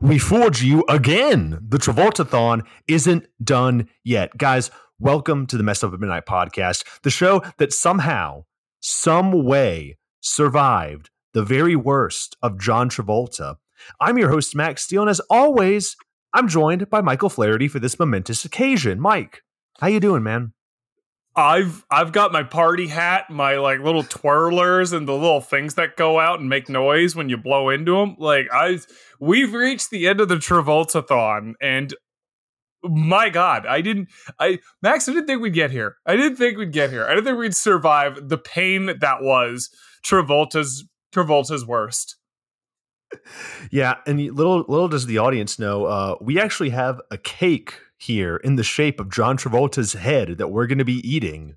We fooled you again. The Travoltathon isn't done yet. Guys, welcome to the Messed Up at Midnight podcast, the show that somehow, some way survived the very worst of John Travolta. I'm your host, Max Steele, and as always, I'm joined by Michael Flaherty for this momentous occasion. Mike, how you doing, man? I've I've got my party hat, my like little twirlers, and the little things that go out and make noise when you blow into them. Like I, we've reached the end of the Travoltathon, and my God, I didn't. I Max, I didn't think we'd get here. I didn't think we'd get here. I didn't think we'd survive the pain that was Travolta's Travolta's worst. Yeah, and little little does the audience know, uh, we actually have a cake here in the shape of John Travolta's head that we're going to be eating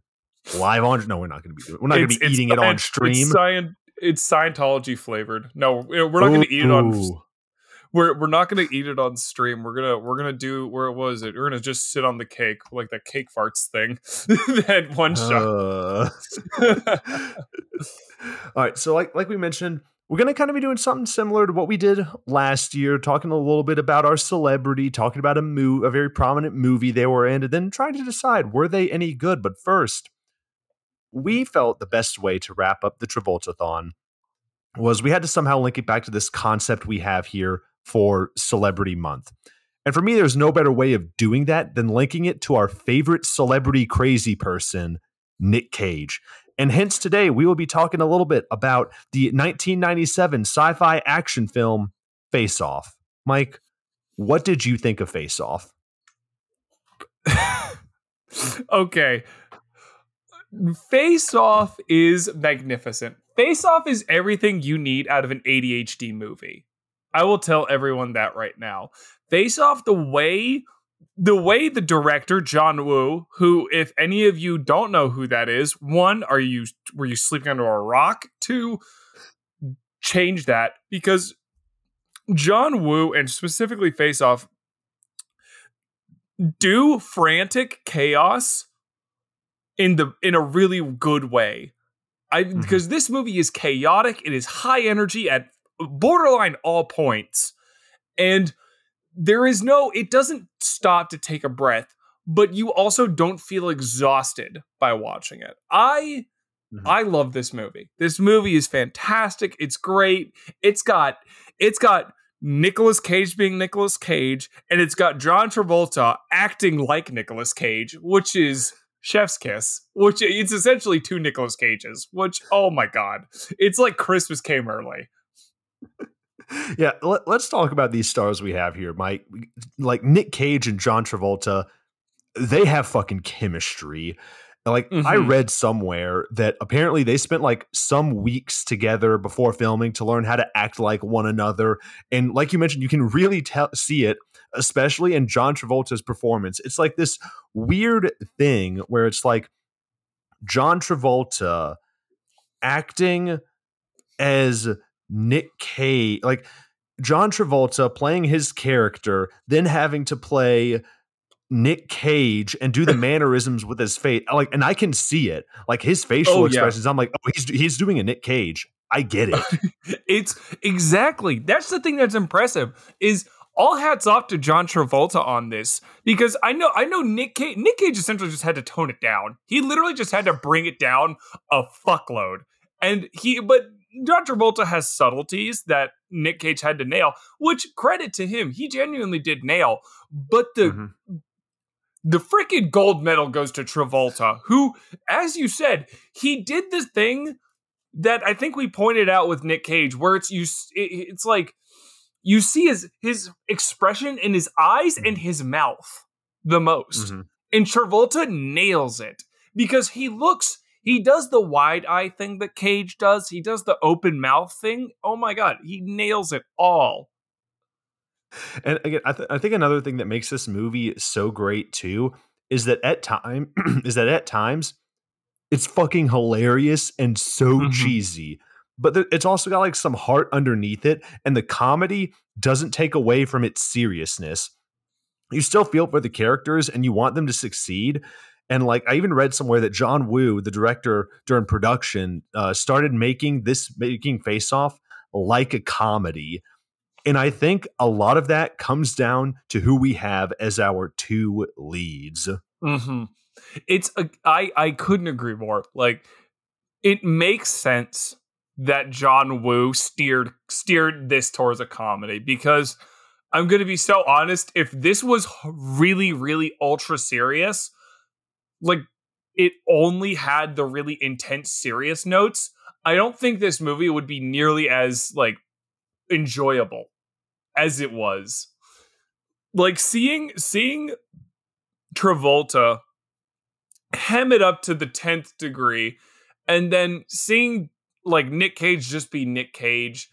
live on. No, we're not going to be. We're not going to be eating it on stream. It's, Scient- it's Scientology flavored. No, we're not going to eat it on. We're we're not going to eat it on stream. We're gonna we're gonna do where it was it? We're gonna just sit on the cake like that cake farts thing. that one shot. Uh. All right, so like like we mentioned, we're going to kind of be doing something similar to what we did last year, talking a little bit about our celebrity, talking about a mo- a very prominent movie they were in, and then trying to decide were they any good. But first, we felt the best way to wrap up the Travoltathon was we had to somehow link it back to this concept we have here for Celebrity Month. And for me, there's no better way of doing that than linking it to our favorite celebrity crazy person, Nick Cage. And hence today we will be talking a little bit about the 1997 sci-fi action film Face Off. Mike, what did you think of Face Off? okay. Face Off is magnificent. Face Off is everything you need out of an ADHD movie. I will tell everyone that right now. Face Off, the way the way the director John Woo, who if any of you don't know who that is, one, are you were you sleeping under a rock? Two, change that because John Woo and specifically Face Off do frantic chaos in the in a really good way. I mm-hmm. because this movie is chaotic, it is high energy at borderline all points. And there is no, it doesn't stop to take a breath, but you also don't feel exhausted by watching it. I mm-hmm. I love this movie. This movie is fantastic. It's great. It's got it's got Nicolas Cage being Nicolas Cage, and it's got John Travolta acting like Nicolas Cage, which is chef's kiss which it's essentially two Nicolas Cages which oh my god it's like christmas came early yeah, let, us talk about these stars we have here, Mike. Like Nick Cage and John Travolta, they have fucking chemistry. Like mm-hmm. I read somewhere that apparently they spent like some weeks together before filming to learn how to act like one another. And like you mentioned, you can really tell see it, especially in John Travolta's performance. It's like this weird thing where it's like John Travolta acting as Nick Cage, like John Travolta playing his character, then having to play Nick Cage and do the mannerisms with his face. Like, and I can see it. Like his facial oh, expressions. Yeah. I'm like, oh, he's he's doing a Nick Cage. I get it. it's exactly that's the thing that's impressive is all hats off to John Travolta on this because I know I know Nick Cage Nick Cage essentially just had to tone it down. He literally just had to bring it down a fuckload. And he but John Travolta has subtleties that Nick Cage had to nail, which credit to him, he genuinely did nail. But the mm-hmm. the freaking gold medal goes to Travolta, who, as you said, he did the thing that I think we pointed out with Nick Cage, where it's you, it's like you see his his expression in his eyes and his mouth the most, mm-hmm. and Travolta nails it because he looks he does the wide eye thing that Cage does. He does the open mouth thing. Oh my god, he nails it all. And again, I, th- I think another thing that makes this movie so great too is that at time is that at times it's fucking hilarious and so mm-hmm. cheesy but th- it's also got like some heart underneath it and the comedy doesn't take away from its seriousness you still feel for the characters and you want them to succeed and like I even read somewhere that John Woo, the director during production, uh, started making this making Face Off like a comedy. And I think a lot of that comes down to who we have as our two leads. Mm-hmm. It's a, I I couldn't agree more. Like it makes sense that John Woo steered steered this towards a comedy because I'm going to be so honest if this was really really ultra serious like it only had the really intense serious notes I don't think this movie would be nearly as like enjoyable as it was. Like seeing seeing Travolta hem it up to the 10th degree and then seeing like Nick Cage just be Nick Cage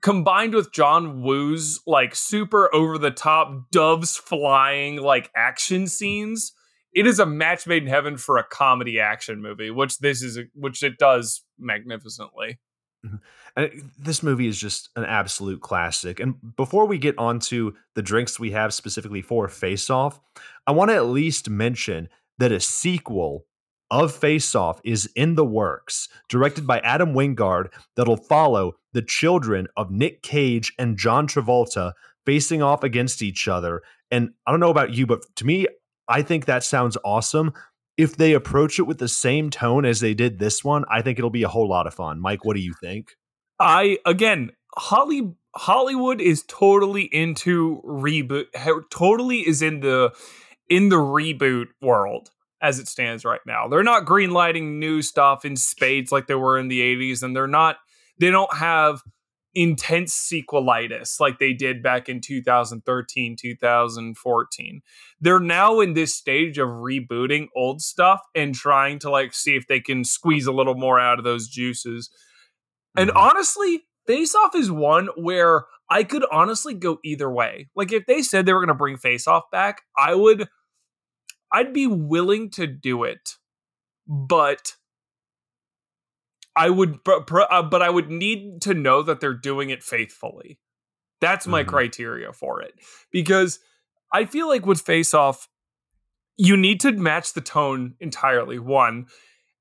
combined with John Woo's like super over the top doves flying like action scenes it is a match made in heaven for a comedy action movie which this is which it does magnificently mm-hmm. and this movie is just an absolute classic and before we get on to the drinks we have specifically for face off i want to at least mention that a sequel of Face Off is in the works, directed by Adam Wingard, that'll follow the children of Nick Cage and John Travolta facing off against each other. And I don't know about you, but to me, I think that sounds awesome. If they approach it with the same tone as they did this one, I think it'll be a whole lot of fun. Mike, what do you think? I again, Holly Hollywood is totally into reboot. Totally is in the in the reboot world as it stands right now. They're not greenlighting new stuff in spades like they were in the 80s, and they're not, they don't have intense sequelitis like they did back in 2013, 2014. They're now in this stage of rebooting old stuff and trying to like see if they can squeeze a little more out of those juices. And mm-hmm. honestly, Face Off is one where I could honestly go either way. Like if they said they were going to bring Face Off back, I would I'd be willing to do it, but I would, uh, but I would need to know that they're doing it faithfully. That's my mm-hmm. criteria for it because I feel like with Face Off, you need to match the tone entirely. One,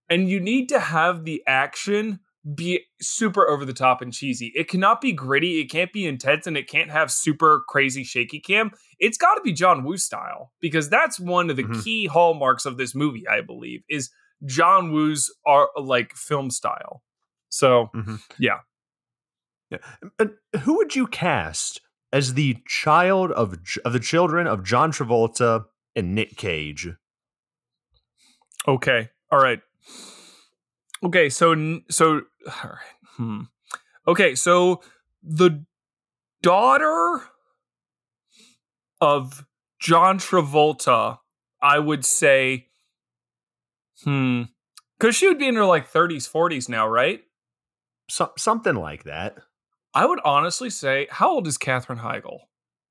and you need to have the action be super over the top and cheesy. It cannot be gritty, it can't be intense, and it can't have super crazy shaky cam. It's got to be John Woo style because that's one of the mm-hmm. key hallmarks of this movie, I believe, is John Woo's are like film style. So, mm-hmm. yeah. Yeah. And who would you cast as the child of of the children of John Travolta and Nick Cage? Okay. All right. Okay, so so hmm. Okay, so the daughter of John Travolta, I would say hmm cuz she would be in her like 30s, 40s now, right? So, something like that. I would honestly say, how old is Katherine Heigl?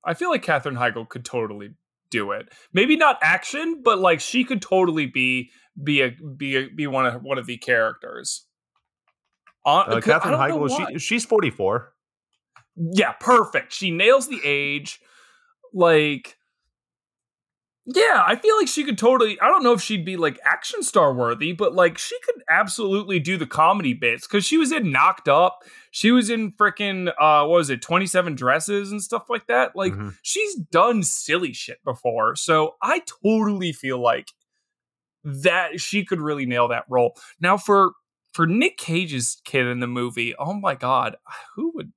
I feel like Katherine Heigl could totally do it. Maybe not action, but like she could totally be be a be a, be one of one of the characters. On, uh, Katherine Heigl, she, she's forty four. Yeah, perfect. She nails the age. Like, yeah, I feel like she could totally. I don't know if she'd be like action star worthy, but like she could absolutely do the comedy bits because she was in Knocked Up. She was in freaking uh, what was it, Twenty Seven Dresses and stuff like that. Like mm-hmm. she's done silly shit before, so I totally feel like that she could really nail that role. Now for for Nick Cage's kid in the movie, oh my god, who would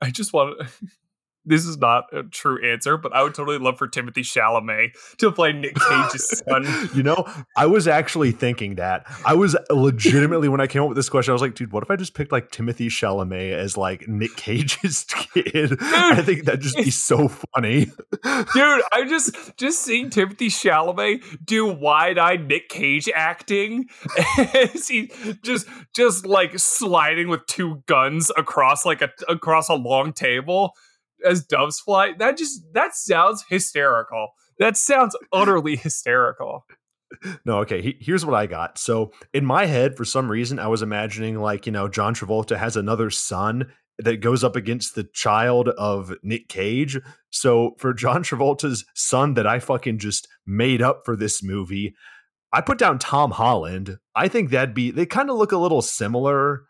I just want to this is not a true answer, but I would totally love for Timothée Chalamet to play Nick Cage's son. you know, I was actually thinking that. I was legitimately when I came up with this question, I was like, dude, what if I just picked like Timothée Chalamet as like Nick Cage's kid? Dude, I think that'd just be so funny. dude, I just just seeing Timothée Chalamet do wide-eyed Nick Cage acting as he just just like sliding with two guns across like a across a long table as doves fly. That just that sounds hysterical. That sounds utterly hysterical. No, okay. He, here's what I got. So in my head, for some reason, I was imagining like you know John Travolta has another son that goes up against the child of Nick Cage. So for John Travolta's son that I fucking just made up for this movie, I put down Tom Holland. I think that'd be they kind of look a little similar.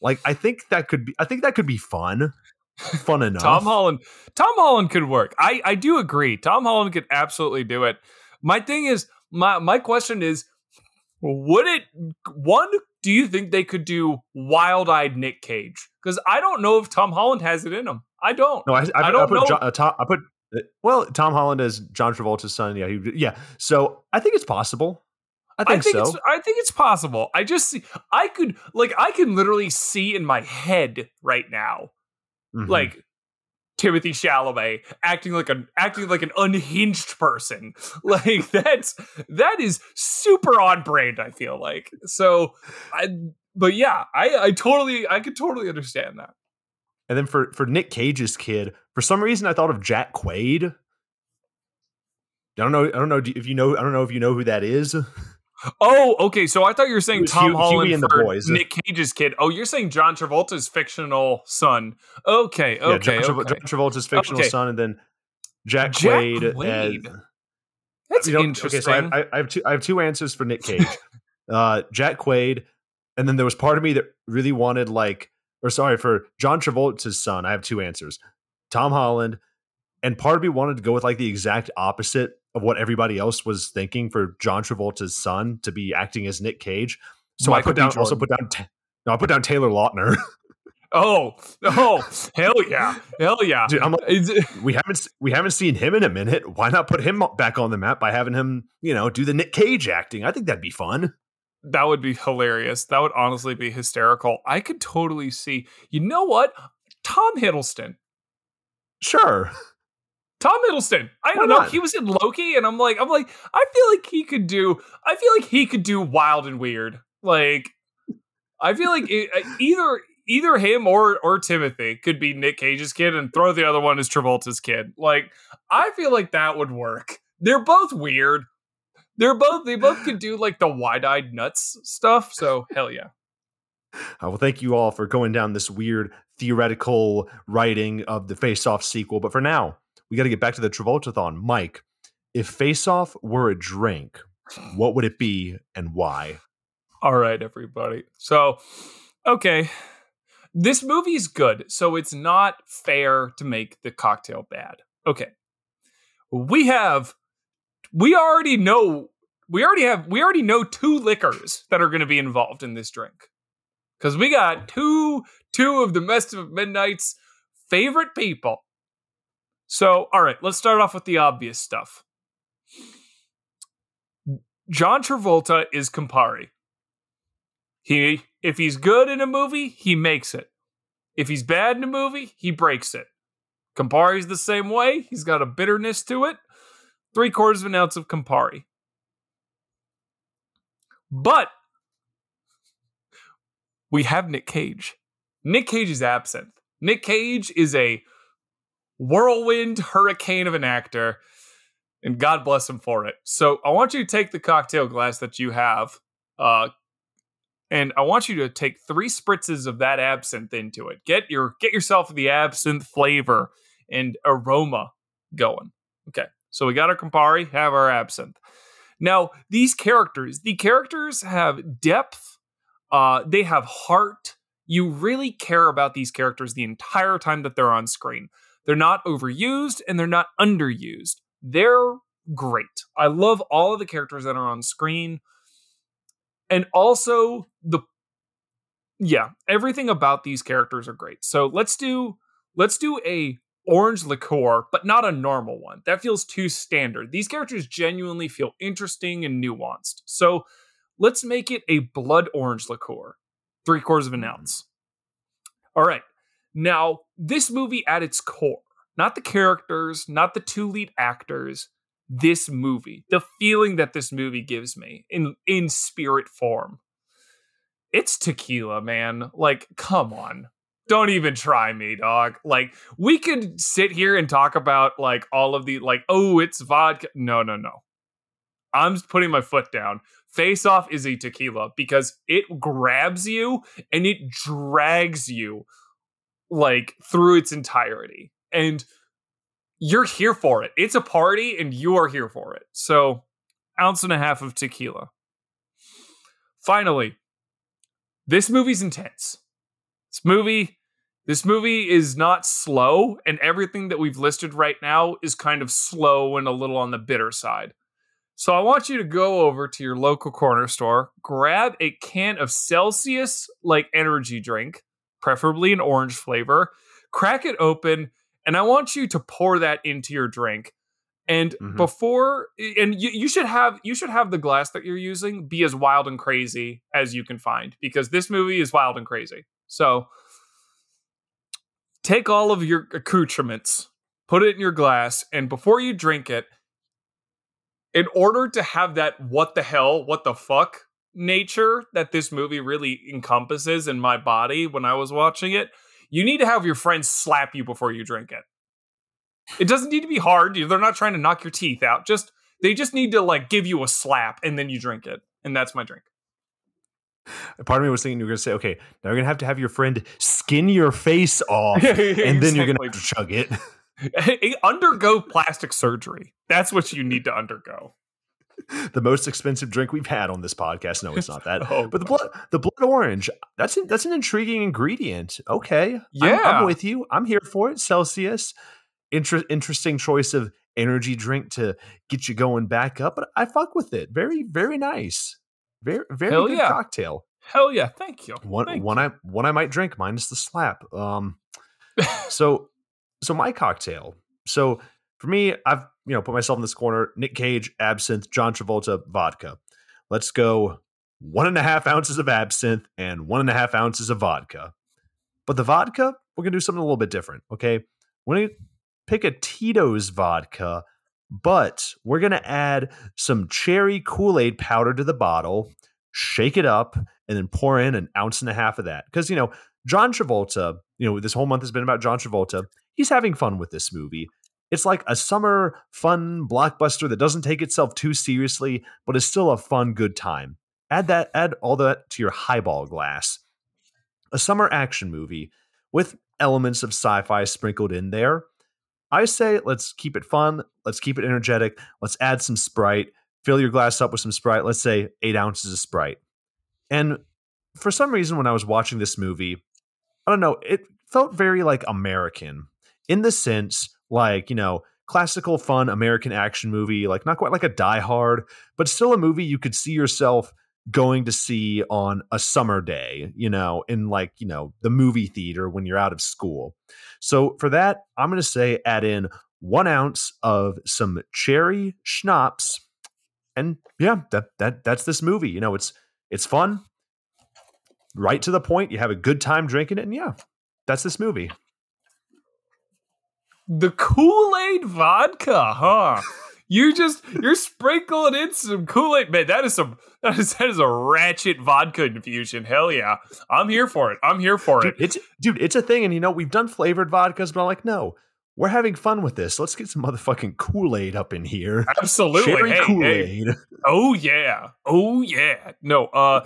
Like I think that could be I think that could be fun. Fun enough. Tom Holland, Tom Holland could work. I I do agree. Tom Holland could absolutely do it. My thing is, my my question is, would it one? Do you think they could do wild-eyed Nick Cage? Because I don't know if Tom Holland has it in him. I don't. No, I, I, I don't I put know. John, uh, Tom, I put uh, well Tom Holland as John Travolta's son. Yeah, he, yeah. So I think it's possible. I think, I think so. it's I think it's possible. I just see I could like I can literally see in my head right now Mhm. like Timothée Chalamet acting like an acting like an unhinged person. Like that's that is super on brand. I feel like so. I but yeah, I I totally I could totally understand that. And then for for Nick Cage's kid, for some reason I thought of Jack Quaid. I don't know. I don't know if you know. I don't know if you know who that is. Oh, okay. So I thought you were saying Tom Hugh- Holland and the Boys. Nick Cage's kid. Oh, you're saying John Travolta's fictional son. Okay, yeah, okay, John, Trav- okay. John Travolta's fictional Okay. son, and then Jack, Jack Quaid. Quaid. as- That's you know, interesting. Okay, so I, I, I have two. I have two answers for Nick Cage. uh, Jack Quaid, and then there was part of me that really wanted like, or sorry, for John Travolta's son. I have two answers: Tom Holland, and part of me wanted to go with like the exact opposite of what everybody else was thinking for John Travolta's son to be acting as Nick Cage. So Michael I put down also put down. No, I put down Taylor Lautner. oh, oh, hell yeah, hell yeah. Dude, I'm like, we haven't we haven't seen him in a minute. Why not put him back on the map by having him, you know, do the Nick Cage acting? I think that'd be fun. that would be hilarious. That would honestly be hysterical. I could totally see. You know what? Tom Hiddleston. Sure. Tom Hiddleston. I Why don't know. not? He was in Loki, and I'm like, I'm like, I feel like he could do. I feel like he could do wild and weird. Like, I feel like it, uh, either either him or or Timothée could be Nick Cage's kid, and throw the other one as Travolta's kid. Like, I feel like that would work. They're both weird. They're both they both could do like the wide eyed nuts stuff. So hell yeah. I will thank you all for going down this weird theoretical writing of the Face Off sequel. But for now, we got to get back to the Travoltathon. Mike, if Face Off were a drink, what would it be and why? All right, everybody. So, okay. This movie's good, so it's not fair to make the cocktail bad. Okay. We have we already know we already have we already know two liquors that are going to be involved in this drink. Cuz we got two two of the Mess of Midnight's favorite people. So, all right, let's start off with the obvious stuff. John Travolta is Campari. He if he's good in a movie, he makes it. If he's bad in a movie, he breaks it. Campari's the same way. He's got a bitterness to it. Three quarters of an ounce of Campari. But we have Nick Cage. Nick Cage is absent. Nick Cage is a whirlwind hurricane of an actor, and God bless him for it. So I want you to take the cocktail glass that you have, uh, and I want you to take three spritzes of that absinthe into it. Get your get yourself the absinthe flavor and aroma going. Okay, so we got our Campari, have our absinthe. Now these characters, the characters have depth. Uh, they have heart. You really care about these characters the entire time that they're on screen. They're not overused and they're not underused. They're great. I love all of the characters that are on screen. And also the yeah, everything about these characters are great. So let's do let's do a orange liqueur, but not a normal one. That feels too standard. These characters genuinely feel interesting and nuanced. So let's make it a blood orange liqueur, three quarters of an hmm. ounce. All right. Now, this movie at its core, not the characters, not the two lead actors, this movie, the feeling that this movie gives me in in spirit form. It's tequila, man. Like, come on. Don't even try me, dog. Like, we could sit here and talk about like all of the like, oh, it's vodka. No, no, no. I'm just putting my foot down. Face Off is a tequila because it grabs you and it drags you like through its entirety. And you're here for it. It's a party and you are here for it. So, ounce and a half of tequila. Finally, this movie's intense. This movie, This movie is not slow, and everything that we've listed right now is kind of slow and a little on the bitter side. So I want you to go over to your local corner store, grab a can of Celsius like energy drink, preferably an orange flavor, crack it open, and I want you to pour that into your drink. And mm-hmm. before and you, you should have you should have the glass that you're using be as wild and crazy as you can find because this movie is wild and crazy. So take all of your accoutrements, put it in your glass, and before you drink it, in order to have that what the hell, what the fuck nature that this movie really encompasses in my body when I was watching it, you need to have your friends slap you before you drink it. It doesn't need to be hard. They're not trying to knock your teeth out. Just they just need to like give you a slap and then you drink it. And that's my drink. Part of me was thinking you were going to say, okay, now you're going to have to have your friend skin your face off, and then you're going to have to chug it. undergo plastic surgery. That's what you need to undergo. The most expensive drink we've had on this podcast. No, it's not that. oh, but the blood, the blood orange. That's an, that's an intriguing ingredient. Okay, yeah, I'm, I'm with you. I'm here for it. Celsius, Inter- interesting choice of energy drink to get you going back up. But I fuck with it. Very, very nice. Very, very Hell good yeah. cocktail. Hell yeah! Thank you. One, Thank one you. I one I might drink minus the slap. Um, so so my cocktail. So for me, I've you know put myself in this corner. Nick Cage, absinthe, John Travolta, vodka. Let's go one and a half ounces of absinthe and one and a half ounces of vodka. But the vodka, we're gonna do something a little bit different. Okay, we're gonna pick a Tito's vodka, but we're gonna add some cherry Kool Aid powder to the bottle, shake it up, and then pour in an ounce and a half of that. Because you know John Travolta, you know this whole month has been about John Travolta he's having fun with this movie. It's like a summer fun blockbuster that doesn't take itself too seriously, but is still a fun, good time. Add that, add all that to your highball glass. A summer action movie with elements of sci-fi sprinkled in there. I say let's keep it fun, let's keep it energetic, let's add some Sprite, fill your glass up with some Sprite, let's say eight ounces of Sprite. And for some reason, when I was watching this movie, I don't know, it felt very like American in the sense like, you know, classical fun American action movie, like not quite like a Die Hard, but still a movie you could see yourself going to see on a summer day, you know, in like, you know, the movie theater when you're out of school. So for that, I'm going to say add in one ounce of some cherry schnapps. And yeah, that, that, that's this movie. You know, it's, it's fun, right to the point. You have a good time drinking it. And yeah, that's this movie. The Kool Aid vodka, huh? You just you're sprinkling in some Kool Aid, man. That is some that is that is a ratchet vodka infusion. Hell yeah, I'm here for it. I'm here for dude, it. It's dude, it's a thing, and you know we've done flavored vodkas, but I'm like, no, we're having fun with this. Let's get some motherfucking Kool Aid up in here. Absolutely, hey, Kool Aid. Hey. Oh yeah, oh yeah. No, uh,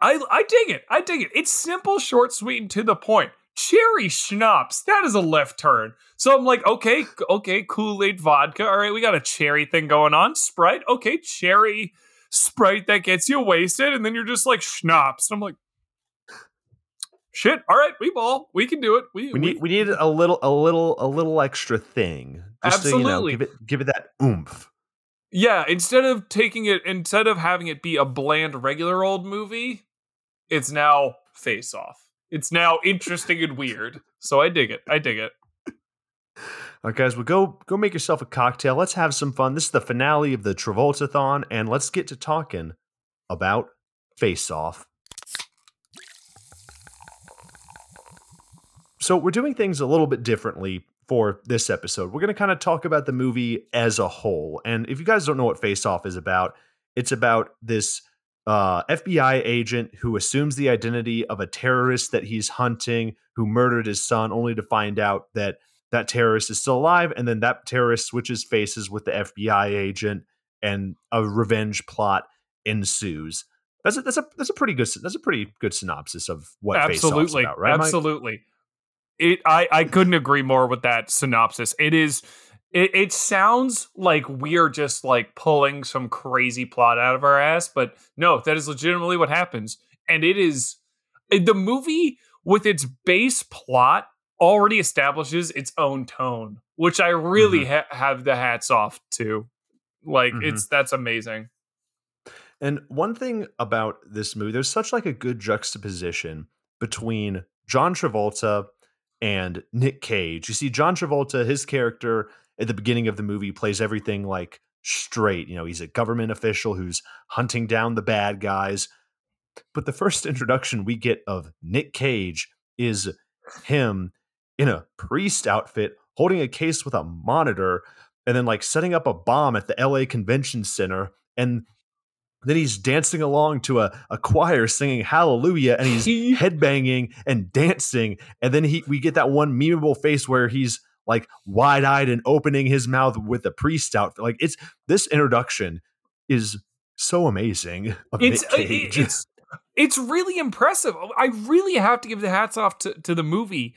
I I dig it. I dig it. It's simple, short, sweet, and to the point cherry schnapps. That is a left turn. So I'm like, okay, okay, Kool Aid vodka. All right, we got a cherry thing going on. Sprite, okay, cherry Sprite that gets you wasted, and then you're just like schnapps. And I'm like, shit. All right, we ball. We can do it. We, we need we, we need a little a little a little extra thing. Just absolutely. To, you know, give it give it that oomph. Yeah, instead of taking it, instead of having it be a bland regular old movie, it's now face off. It's now interesting and weird. So I dig it. I dig it. All right, guys, well, go go make yourself a cocktail. Let's have some fun. This is the finale of the Travoltathon, and let's get to talking about Face Off. So we're doing things a little bit differently for this episode. We're going to kind of talk about the movie as a whole. And if you guys don't know what Face Off is about, it's about this uh, FBI agent who assumes the identity of a terrorist that he's hunting who murdered his son, only to find out that that terrorist is still alive. And then that terrorist switches faces with the FBI agent, and a revenge plot ensues. That's a, that's a that's a pretty good that's a pretty good synopsis of what absolutely about, right? Absolutely. Mike? It I I couldn't agree more with that synopsis. It is it, it sounds like we're just like pulling some crazy plot out of our ass, but no, that is legitimately what happens. And it is the movie with its base plot already establishes its own tone, which I really Mhm. ha- have the hats off to. Like Mhm. it's that's amazing. And one thing about this movie, there's such like a good juxtaposition between John Travolta and Nick Cage. You see, John Travolta, his character at the beginning of the movie plays everything like straight. You know, he's a government official who's hunting down the bad guys. But the first introduction we get of Nick Cage is him in a priest outfit holding a case with a monitor and then like setting up a bomb at the LA Convention Center and then he's dancing along to a, a choir singing hallelujah and he's headbanging and dancing and then he we get that one memeable face where he's like wide-eyed and opening his mouth with a priest out. like it's this introduction is so amazing It's uh, it- it's it's really impressive. I really have to give the hats off to, to the movie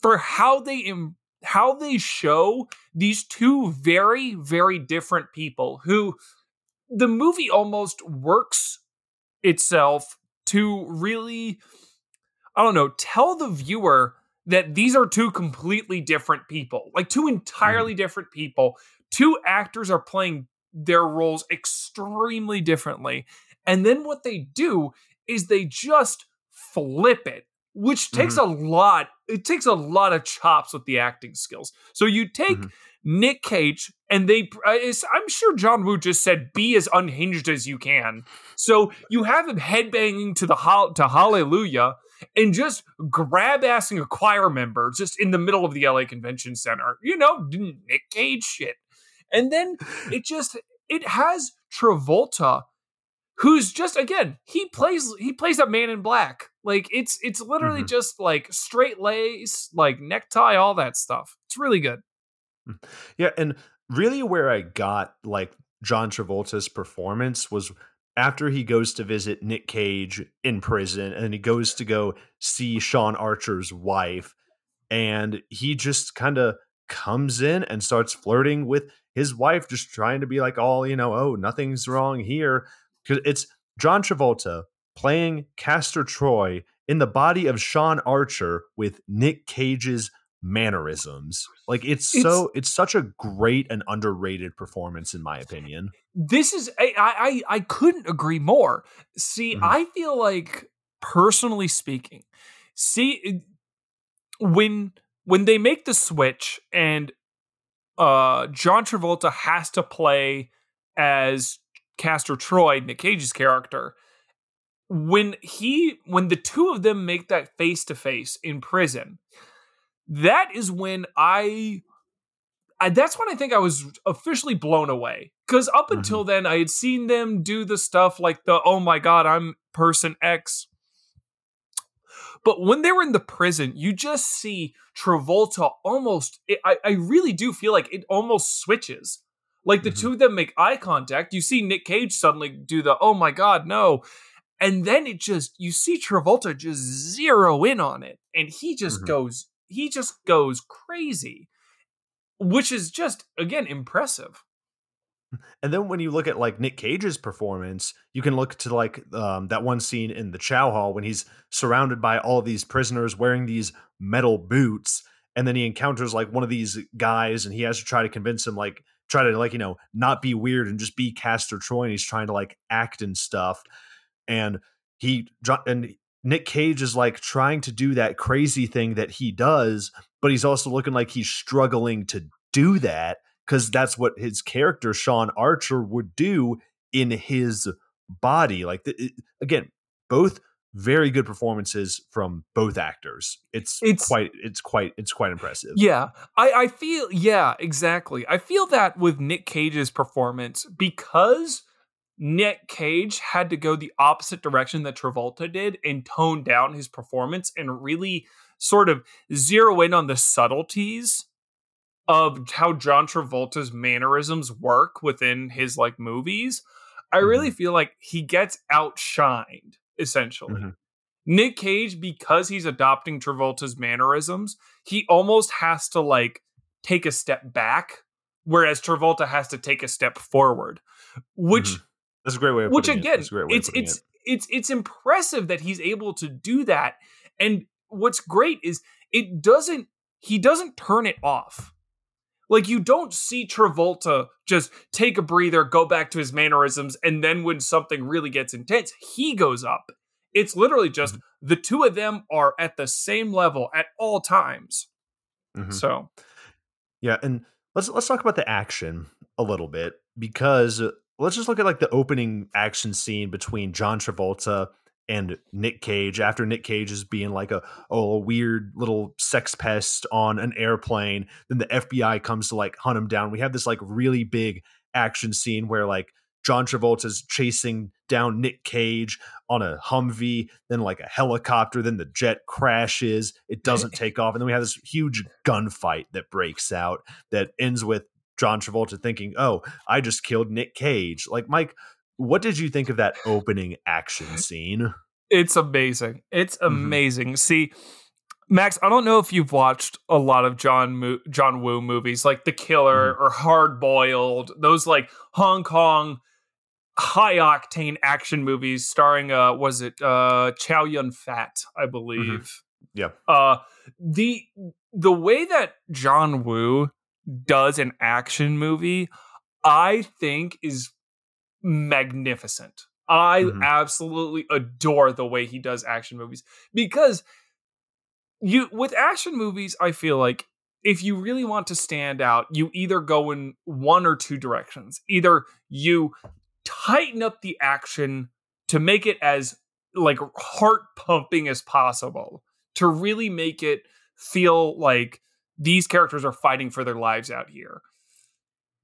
for how they Im- how they show these two very very different people who the movie almost works itself to really I don't know, tell the viewer that these are two completely different people, like two entirely different people. Two actors are playing their roles extremely differently. And then what they do is they just flip it, which takes a lot. It takes a lot of chops with the acting skills. So you take Mhm. Nick Cage, and they, uh, I'm sure John Woo just said, "Be as unhinged as you can." So you have him headbanging to the hol- to Hallelujah, and just grab assing a choir member just in the middle of the LA Convention Center. You know, Nick Cage shit. And then it just it has Travolta who's just again he plays he plays a man in black like it's it's literally Mhm. just like straight lace like necktie all that stuff it's really good Yeah, and really where I got like John Travolta's performance was after he goes to visit Nick Cage in prison and he goes to go see Sean Archer's wife and he just kind of comes in and starts flirting with his wife just trying to be like all, you know, oh, nothing's wrong here cuz it's John Travolta playing Castor Troy in the body of Sean Archer with Nick Cage's mannerisms. Like it's, It's- so it's such a great and underrated performance in my opinion. This is I I I couldn't agree more. See, Mhm. I feel like personally speaking, see when when they make the switch and uh John Travolta has to play as Castor Troy, Nick Cage's character, when he when the two of them make that face to face in prison, that is when I I, that's when I think I was officially blown away. Because up Mhm. until then, I had seen them do the stuff like the "Oh my God, I'm person X." But when they were in the prison, you just see Travolta almost. It, I I really do feel like it almost switches. Like the Mhm. two of them make eye contact. You see Nick Cage suddenly do the "Oh my God, no," and then it just you see Travolta just zero in on it, and he just Mhm. goes he just goes crazy which is just again impressive. And then when you look at like Nick Cage's performance, you can look to like um, that one scene in the Chow Hall when he's surrounded by all these prisoners wearing these metal boots, and then he encounters like one of these guys, and he has to try to convince him like try to like you know not be weird and just be Castor Troy, and he's trying to like act and stuff, and he and Nick Cage is like trying to do that crazy thing that he does, but he's also looking like he's struggling to do that because that's what his character Sean Archer would do in his body. Like the, it- again, both very good performances from both actors. It's, It's- quite it's quite it's quite impressive. Yeah, I, I feel yeah, exactly. I feel that with Nick Cage's performance because Nick Cage had to go the opposite direction that Travolta did and tone down his performance and really sort of zero in on the subtleties of how John Travolta's mannerisms work within his like movies. I really feel like he gets outshined essentially. Mhm. Nick Cage, because he's adopting Travolta's mannerisms, he almost has to like take a step back, whereas Travolta has to take a step forward. Which, Mhm. That's a great way of which it. again, great it's it's it. it's it's impressive that he's able to do that. And what's great is it doesn't he doesn't turn it off. Like you don't see Travolta just take a breather, go back to his mannerisms, and then when something really gets intense, he goes up. It's literally just mm-hmm. the two of them are at the same level at all times. Mm-hmm. So, yeah, and let's let's talk about the action a little bit because let's just look at like the opening action scene between John Travolta and Nick Cage after Nick Cage is being like a oh a weird little sex pest on an airplane then the FBI comes to like hunt him down. We have this like really big action scene where like John Travolta's chasing down Nick Cage on a Humvee then like a helicopter then the jet crashes. It doesn't take off. And then we have this huge gunfight that breaks out that ends with John Travolta thinking oh I just killed Nick Cage. Like Mike what did you think of that opening action scene? It's amazing. It's mm-hmm. amazing. Mm-hmm. See, Max, I don't know if you've watched a lot of John Mo- John Woo movies like The Killer mm-hmm. or Hard Boiled, those like Hong Kong high octane action movies starring uh was it uh Chow Yun Fat, I mm-hmm. believe. Mm-hmm. Yeah. Uh the the way that John Woo does an action movie, I think is magnificent. I mm-hmm. absolutely adore the way he does action movies because you with action movies I feel like if you really want to stand out, you either go in one or two directions. Either you tighten up the action to make it as like heart pumping as possible to really make it feel like these characters are fighting for their lives out here.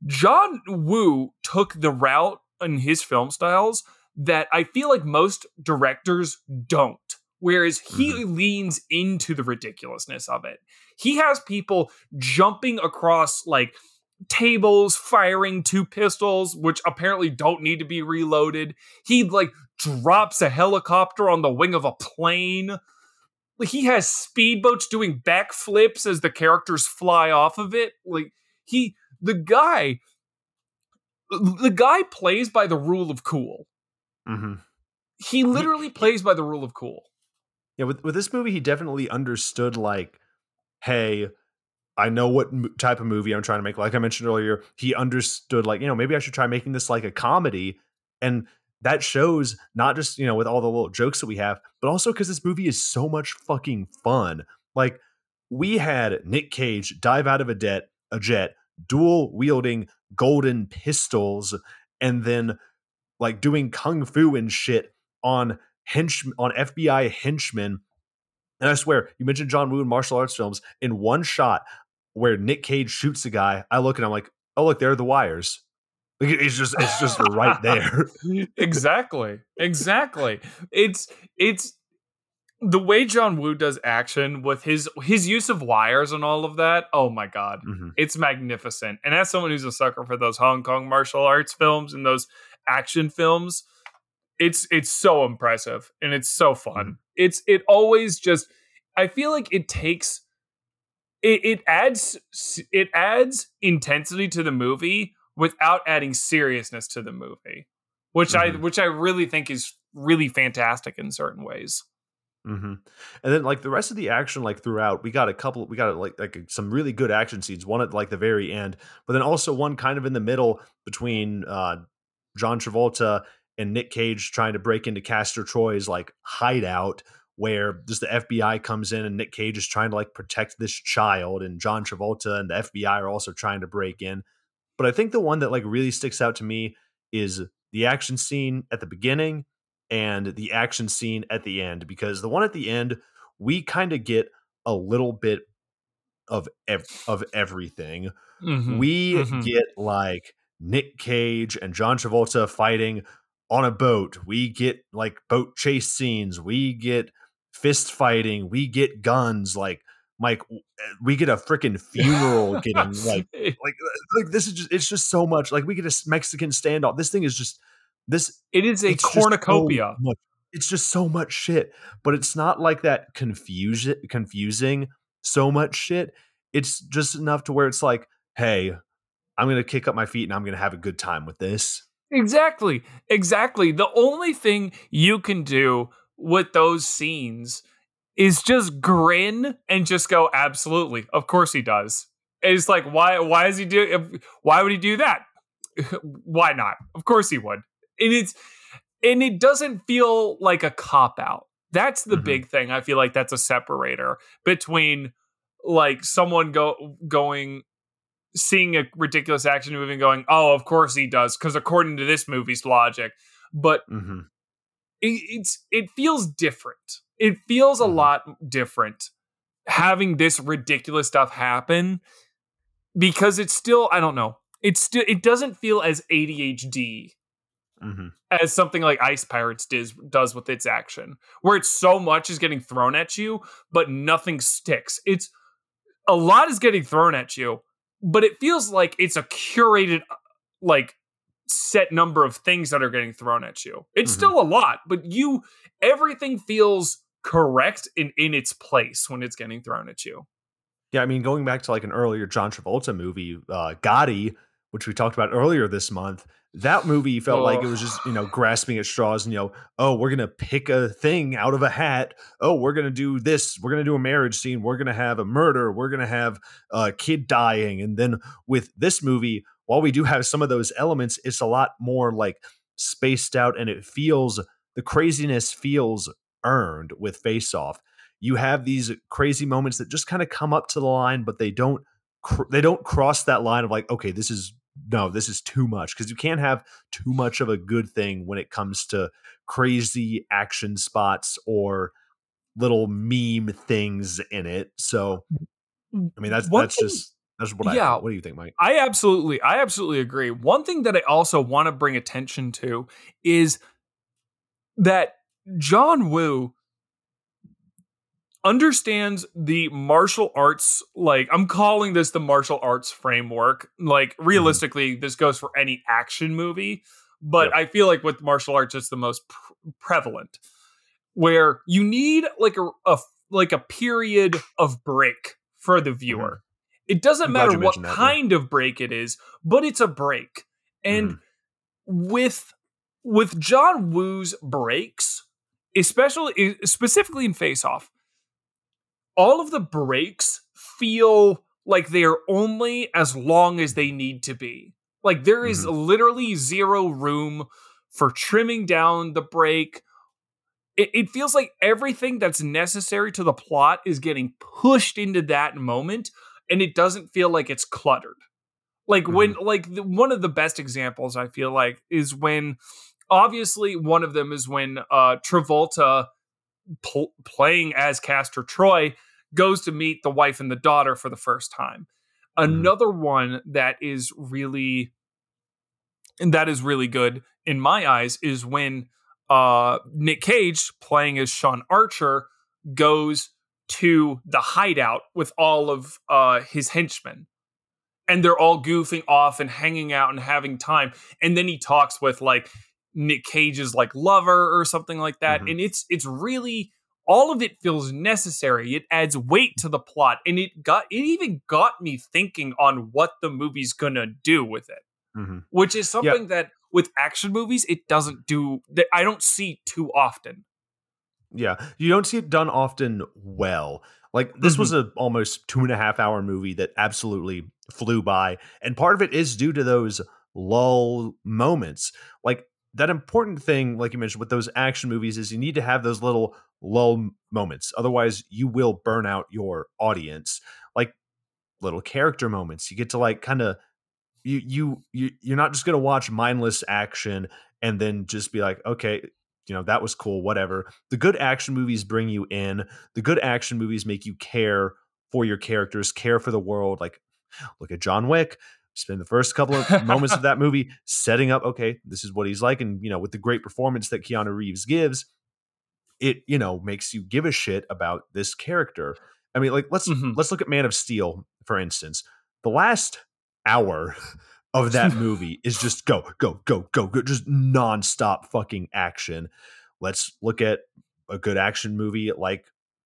John Woo took the route in his film styles that I feel like most directors don't. Whereas he mm-hmm. leans into the ridiculousness of it. He has people jumping across like tables, firing two pistols, which apparently don't need to be reloaded. He like drops a helicopter on the wing of a plane. He has speedboats doing backflips as the characters fly off of it. Like he, the guy the guy plays by the rule of cool. Mm-hmm. He literally plays by the rule of cool. Yeah, with with this movie, he definitely understood like, hey, I know what type of movie I'm trying to make. Like I mentioned earlier, he understood like you know maybe I should try making this like a comedy, and that shows not just you know with all the little jokes that we have, but also because this movie is so much fucking fun. Like we had Nick Cage dive out of a jet, a jet, dual wielding golden pistols and then like doing kung fu and shit on hench on FBI henchmen. And I swear, you mentioned John Woo in martial arts films. In one shot where Nick Cage shoots a guy, I look and I'm like, oh look, there are the wires. It's just it's just right there. exactly. Exactly. It's it's the way John Woo does action with his his use of wires and all of that, oh my god, mm-hmm. it's magnificent. And as someone who's a sucker for those Hong Kong martial arts films and those action films, it's it's so impressive and it's so fun. Mm-hmm. It's it always just I feel like it takes it, it adds it adds intensity to the movie without adding seriousness to the movie, which mm-hmm. I which I really think is really fantastic in certain ways. Mm-hmm. And then like the rest of the action, like throughout, we got a couple, we got like like some really good action scenes. One at like the very end, but then also one kind of in the middle between uh, John Travolta and Nick Cage trying to break into Castor Troy's like hideout, where just the FBI comes in and Nick Cage is trying to like protect this child, and John Travolta and the FBI are also trying to break in. But I think the one that like really sticks out to me is the action scene at the beginning and the action scene at the end because the one at the end we kind of get a little bit of ev- of everything. Mm-hmm. We mm-hmm. get like Nick Cage and John Travolta fighting on a boat. We get like boat chase scenes. We get fist fighting. We get guns. Like Mike, eh, we get a freaking funeral getting like like like this is just it's just so much. Like we get a Mexican standoff. This thing is just this it is a cornucopia. So it's just so much shit, but it's not like that confusion confusing so much shit. It's just enough to where it's like, hey, I'm gonna kick up my feet and I'm gonna have a good time with this. Exactly. Exactly. The only thing you can do with those scenes is just grin and just go, absolutely. Of course he does. And it's like, why why is he do why would he do that? why not? Of course he would. And it's and it doesn't feel like a cop out. That's the mm-hmm. big thing. I feel like that's a separator between like someone go going seeing a ridiculous action movie and going, "Oh, of course he does," because according to this movie's logic. But mm-hmm. it, it's it feels different. It feels mm-hmm. a lot different having this ridiculous stuff happen because it's still I don't know. It's still it doesn't feel as ADHD mm-hmm. as something like Ice Pirates does does with its action, where it's so much is getting thrown at you, but nothing sticks. It's a lot is getting thrown at you, but it feels like it's a curated uh, like set number of things that are getting thrown at you. It's mm-hmm. still a lot, but you everything feels correct in in its place when it's getting thrown at you. Yeah, I mean, going back to like an earlier John Travolta movie, uh, Gotti, which we talked about earlier this month, that movie felt oh. like it was just you know grasping at straws and you know oh we're gonna pick a thing out of a hat. Oh we're gonna do this. We're gonna do a marriage scene. We're gonna have a murder. We're gonna have a kid dying. And then with this movie while we do have some of those elements it's a lot more like spaced out and it feels the craziness feels earned with face off you have these crazy moments that just kind of come up to the line but they don't cr- they don't cross that line of like okay this is no, this is too much because you can't have too much of a good thing when it comes to crazy action spots or little meme things in it. So, I mean, that's One that's thing, just that's what yeah, I. What do you think, Mike? I absolutely, I absolutely agree. One thing that I also want to bring attention to is that John Woo understands the martial arts like i'm calling this the martial arts framework like mm-hmm. realistically mm-hmm. this goes for any action movie but yep. i feel like with martial arts it's the most pr- prevalent where you need like a, a, like a period of break for the viewer mm-hmm. it doesn't I'm matter what that, kind yeah. of break it is but it's a break and mm. with with john woo's breaks especially specifically in face off all of the breaks feel like they are only as long as they need to be. Like there is mm-hmm. literally zero room for trimming down the break. It, it, feels like everything that's necessary to the plot is getting pushed into that moment, and it doesn't feel like it's cluttered. Like mm-hmm. when, like the, one of the best examples I feel like is when, obviously, one of them is when uh, Travolta pl- playing as Castor Troy goes to meet the wife and the daughter for the first time. Mm. Another one that is really and that is really good in my eyes is when uh, Nick Cage playing as Sean Archer goes to the hideout with all of uh, his henchmen and they're all goofing off and hanging out and having time and then he talks with like Nick Cage's like lover or something like that mm-hmm. and it's it's really all of it feels necessary. It adds weight to the plot, and it got it even got me thinking on what the movie's gonna do with it, mm-hmm. which is something yeah. that with action movies it doesn't do. That I don't see too often. Yeah, you don't see it done often well. Like this mm-hmm. was a almost two and a half hour movie that absolutely flew by, and part of it is due to those lull moments. Like that important thing, like you mentioned, with those action movies is you need to have those little lull moments. Otherwise, you will burn out your audience. Like little character moments. You get to like kind of you you you you're not just to watch mindless action and then just be like, "Okay, you know, that was cool, whatever." The good action movies bring you in. The good action movies make you care for your characters, care for the world. Like look at John Wick spend the first couple of moments of that movie setting up okay this is what he's like and you know with the great performance that keanu reeves gives it you know makes you give a shit about this character. I mean, like let's mm-hmm. let's look at Man of Steel for instance. The last hour of that movie is just go go go go go just nonstop fucking action. Let's look at a good action movie like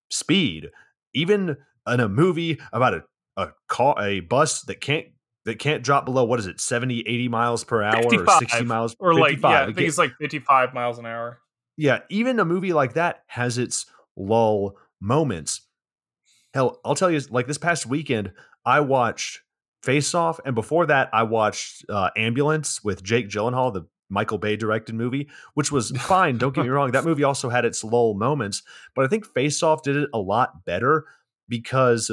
Speed. Even in a movie about a a car a bus that can't that can't drop below what is it 70 80 miles per hour 55, or 60 miles or like yeah i think it's like 55 miles an hour yeah, even a movie like that has its lull moments. Hell, I'll tell you, like this past weekend, I watched Face Off, and before that, I watched uh, Ambulance with Jake Gyllenhaal, the Michael Bay directed movie, which was fine. Don't get me wrong. That movie also had its lull moments, but I think Face Off did it a lot better because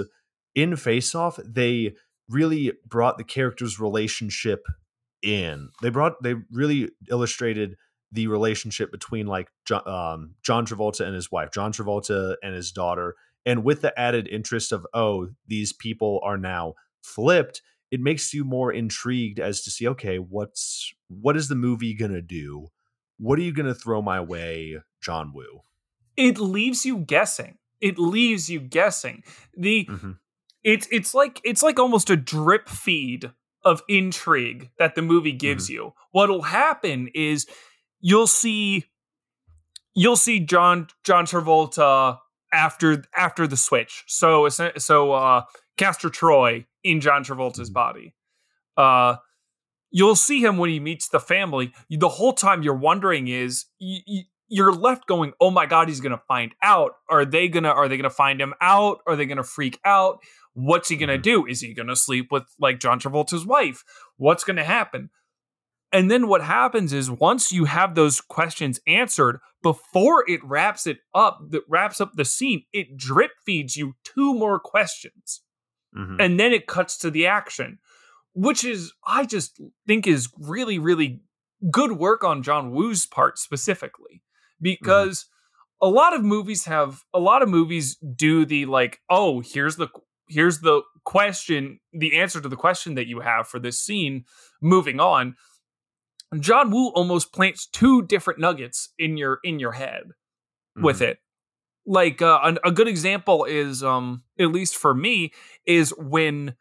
in Face Off, they really brought the characters' relationship in. They brought, they really illustrated the relationship between like John, um, John Travolta and his wife, John Travolta and his daughter, and with the added interest of oh, these people are now flipped it makes you more intrigued as to see okay what's what is the movie gonna do what are you gonna throw my way john woo it leaves you guessing it leaves you guessing the mm-hmm. It's it's like it's like almost a drip feed of intrigue that the movie gives mm-hmm. you what'll happen is you'll see you'll see john john travolta after after the switch so so uh castor troy in John Travolta's mm-hmm. body. Uh, you'll see him when he meets the family. The whole time you're wondering is you, you're left going, "Oh my god, he's going to find out. Are they going to are they going to find him out? Are they going to freak out? What's he going to mm-hmm. do? Is he going to sleep with like John Travolta's wife? What's going to happen?" And then what happens is once you have those questions answered, before it wraps it up, that wraps up the scene, it drip feeds you two more questions. Mm-hmm. And then it cuts to the action, which is, I just think, is really, really good work on John Woo's part specifically. Mm-hmm. Because mm-hmm. a lot of movies have, a lot of movies do the like, oh, here's the, here's the question, the answer to the question that you have for this scene. Moving on. John Woo almost plants two different nuggets in your in your head mm-hmm. with it like uh, a, a good example is um at least for me is when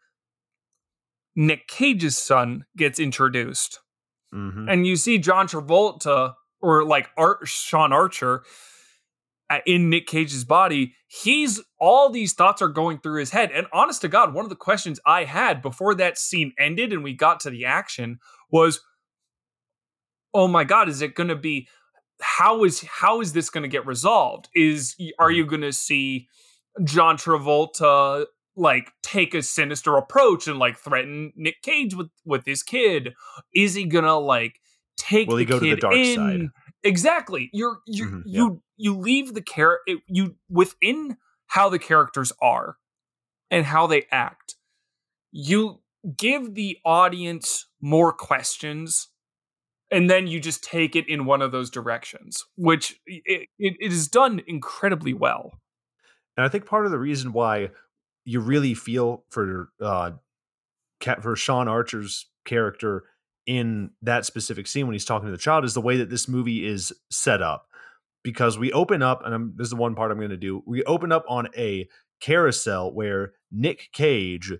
Nick Cage's son gets introduced, mm-hmm. and you see John Travolta or like Art, Sean Archer in Nick Cage's body. He's all these thoughts are going through his head, and honest to God, one of the questions I had before that scene ended and we got to the action was, "Oh my God, is it going to be?" how is how is this going to get resolved? Is are mm-hmm. you going to see John Travolta like take a sinister approach and like threaten Nick Cage with with his kid? Is he gonna like take Will the he go to the dark in? side? Exactly. You're you mm-hmm, yeah. you you leave the character you within how the characters are and how they act. You give the audience more questions and then you just take it in one of those directions, which it, it, it is done incredibly well. And I think part of the reason why you really feel for uh, for Sean Archer's character in that specific scene when he's talking to the child is the way that this movie is set up. Because we open up, and I'm, this is the one part I'm going to do. We open up on a carousel where Nick Cage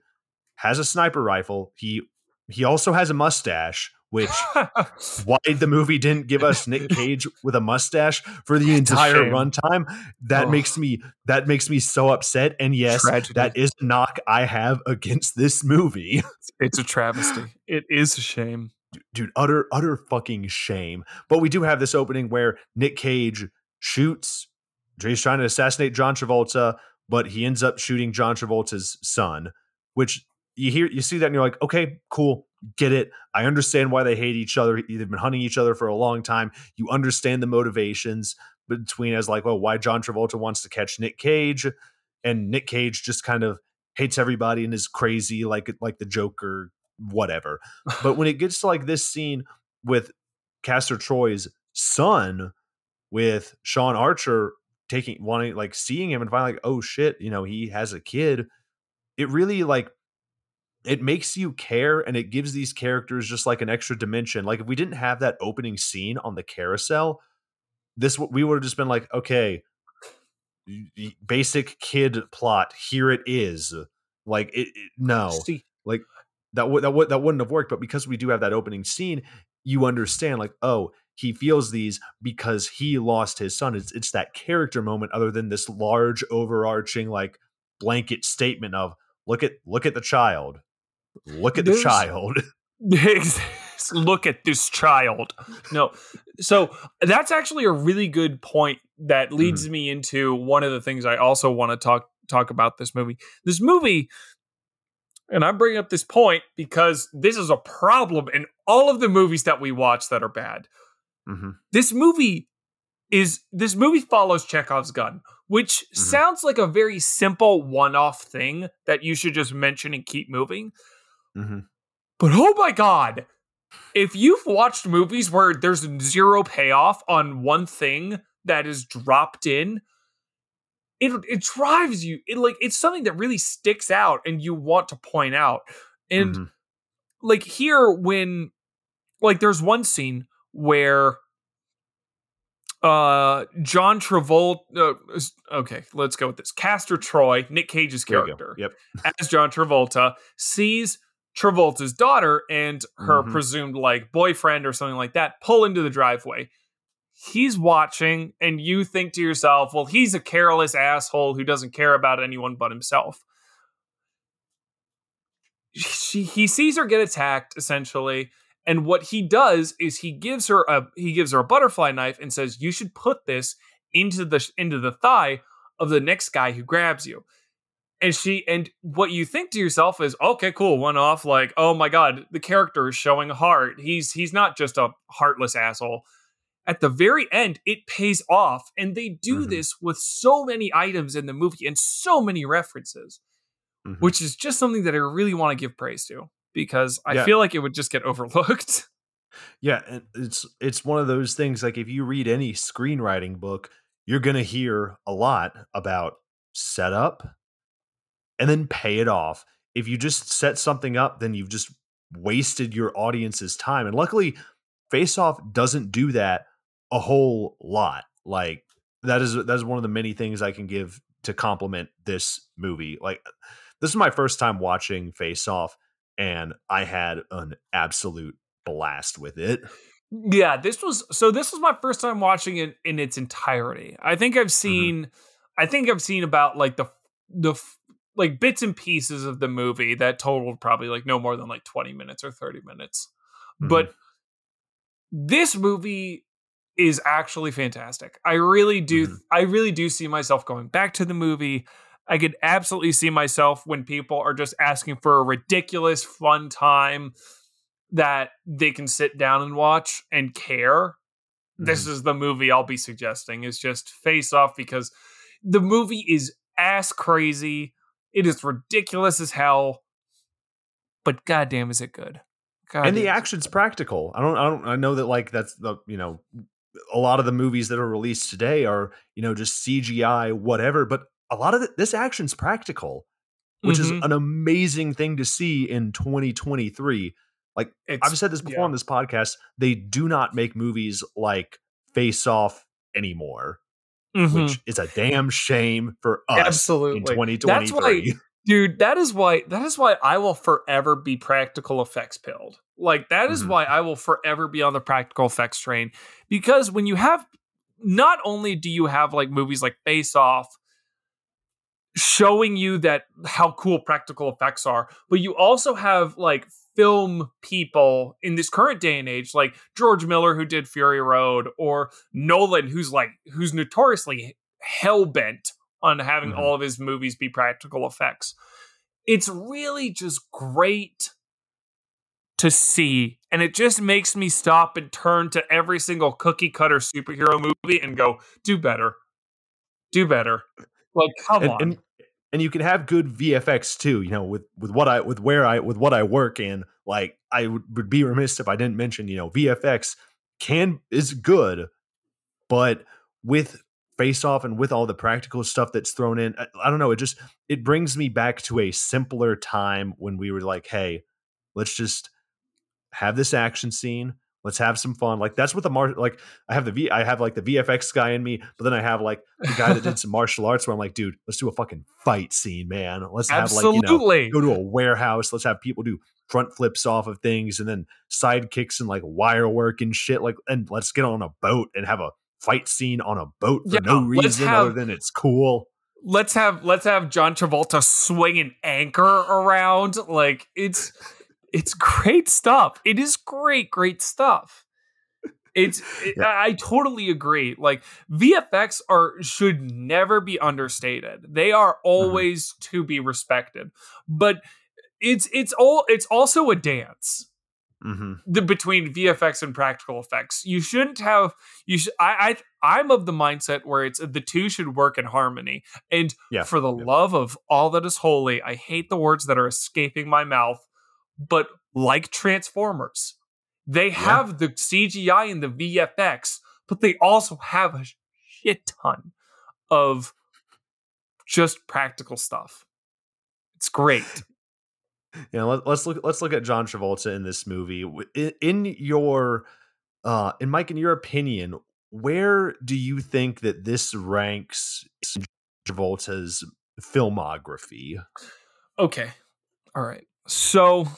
has a sniper rifle. He he also has a mustache which why the movie didn't give us Nick Cage with a mustache for the entire runtime. That oh. makes me that makes me so upset. And yes, Tragedy. that is a knock I have against this movie. It's a travesty. It is a shame. Dude, dude, utter utter fucking shame. But we do have this opening where Nick Cage shoots. He's trying to assassinate John Travolta, but he ends up shooting John Travolta's son, which you hear you see that and you're like, okay, cool get it. I understand why they hate each other. They've been hunting each other for a long time. You understand the motivations between as like, well, why John Travolta wants to catch Nick Cage, and Nick Cage just kind of hates everybody and is crazy, like like the Joker, whatever. but when it gets to like this scene with Castor Troy's son, with Sean Archer taking wanting like seeing him and finally like, oh shit, you know, he has a kid. It really like it makes you care and it gives these characters just like an extra dimension. Like if we didn't have that opening scene on the carousel, this we would have just been like, okay, basic kid plot. Here it is. Like it, it no, See. like that would that would that wouldn't have worked. But because we do have that opening scene, you understand like, oh, he feels these because he lost his son. It's it's that character moment, other than this large overarching like blanket statement of look at look at the child look at There's, the child. Look at this child. No. So that's actually a really good point that leads mm-hmm. me into one of the things I also want to talk talk about this movie. This movie and I'm bringing up this point because this is a problem in all of the movies that we watch that are bad. Mm-hmm. This movie is this movie follows Chekhov's gun, which mm-hmm. sounds like a very simple one-off thing that you should just mention and keep moving. Mm-hmm. But oh my god, if you've watched movies where there's zero payoff on one thing that is dropped in, it it drives you. It like it's something that really sticks out and you want to point out. And mm-hmm. like here when like there's one scene where uh John Travolta uh, okay, let's go with this. Castor Troy, Nick Cage's character, yep. as John Travolta sees Travolta's daughter and her mm-hmm. presumed like boyfriend or something like that pull into the driveway. He's watching, and you think to yourself, well, he's a careless asshole who doesn't care about anyone but himself. She, he sees her get attacked essentially and what he does is he gives her a he gives her a butterfly knife and says, "You should put this into the into the thigh of the next guy who grabs you." And she and what you think to yourself is, "Okay, cool, one off." Like, oh my god, the character is showing heart. He's he's not just a heartless asshole. At the very end, it pays off, and they do mm-hmm. this with so many items in the movie and so many references, mm-hmm. which is just something that I really want to give praise to because I yeah. feel like it would just get overlooked. Yeah, and it's it's one of those things like if you read any screenwriting book, you're going to hear a lot about setup and then pay it off. If you just set something up, then you've just wasted your audience's time. And luckily, Face Off doesn't do that a whole lot. Like that is that is one of the many things I can give to compliment this movie. Like this is my first time watching Face Off and I had an absolute blast with it. Yeah, this was so this was my first time watching it in its entirety. I think I've mm-hmm. seen mm-hmm. I think I've seen about like the the like bits and pieces of the movie that totaled probably like no more than like 20 minutes or 30 minutes. Mm-hmm. But this movie is actually fantastic. I really do mm-hmm. I really do see myself going back to the movie. I could absolutely see myself when people are just asking for a ridiculous fun time that they can sit down and watch and care. Mm-hmm. This is the movie I'll be suggesting is just face off because the movie is ass crazy. It is ridiculous as hell. But goddamn is it good. God and the action's practical. I don't I don't I know that like that's the you know a lot of the movies that are released today are, you know, just CGI whatever, but a lot of the, this action's practical, which mm-hmm. is an amazing thing to see in 2023. Like it's, I've said this before yeah. on this podcast, they do not make movies like Face Off anymore, mm-hmm. which is a damn shame for us Absolutely. in 2023. That's why, dude, that is why that is why I will forever be practical effects pilled. Like that is mm-hmm. why I will forever be on the practical effects train because when you have not only do you have like movies like Face Off showing you that how cool practical effects are but you also have like film people in this current day and age like george miller who did fury road or nolan who's like who's notoriously hell-bent on having mm-hmm. all of his movies be practical effects. It's really just great to see and it just makes me stop and turn to every single cookie cutter superhero movie and go do better. Do better. Like come and, on. and, and you can have good VFX too. You know, with with what I with where I with what I work in, like I would, be remiss if I didn't mention. You know, VFX can is good, but with face off and with all the practical stuff that's thrown in I, I, don't know it just it brings me back to a simpler time when we were like hey let's just have this action scene Let's have some fun. Like that's what the mar like I have the V I have like the VFX guy in me, but then I have like the guy that did some martial arts where I'm like, dude, let's do a fucking fight scene, man. Let's have Absolutely. like you know go to a warehouse. Let's have people do front flips off of things and then side kicks and like wire work and shit. Like and let's get on a boat and have a fight scene on a boat for yeah, no reason have, other than it's cool. Let's have let's have John Travolta swing an anchor around. Like it's it's great stuff. It is great, great stuff. It's yeah. I, I totally agree. Like VFX are should never be understated. They are mm-hmm. always mm-hmm. to be respected. But it's it's all it's also a dance. Mm-hmm. The, between VFX and practical effects, you shouldn't have. You should. I, I I'm of the mindset where it's the two should work in harmony. And yeah, for the yeah. love of all that is holy, I hate the words that are escaping my mouth. But like Transformers, they have the CGI and the VFX, but they also have a shit ton of just practical stuff. It's great. Yeah, let, us look. Let's look at John Travolta in this movie. In, in your, uh, in Mike, in your opinion, where do you think that this ranks Travolta's filmography? Okay, all right. So,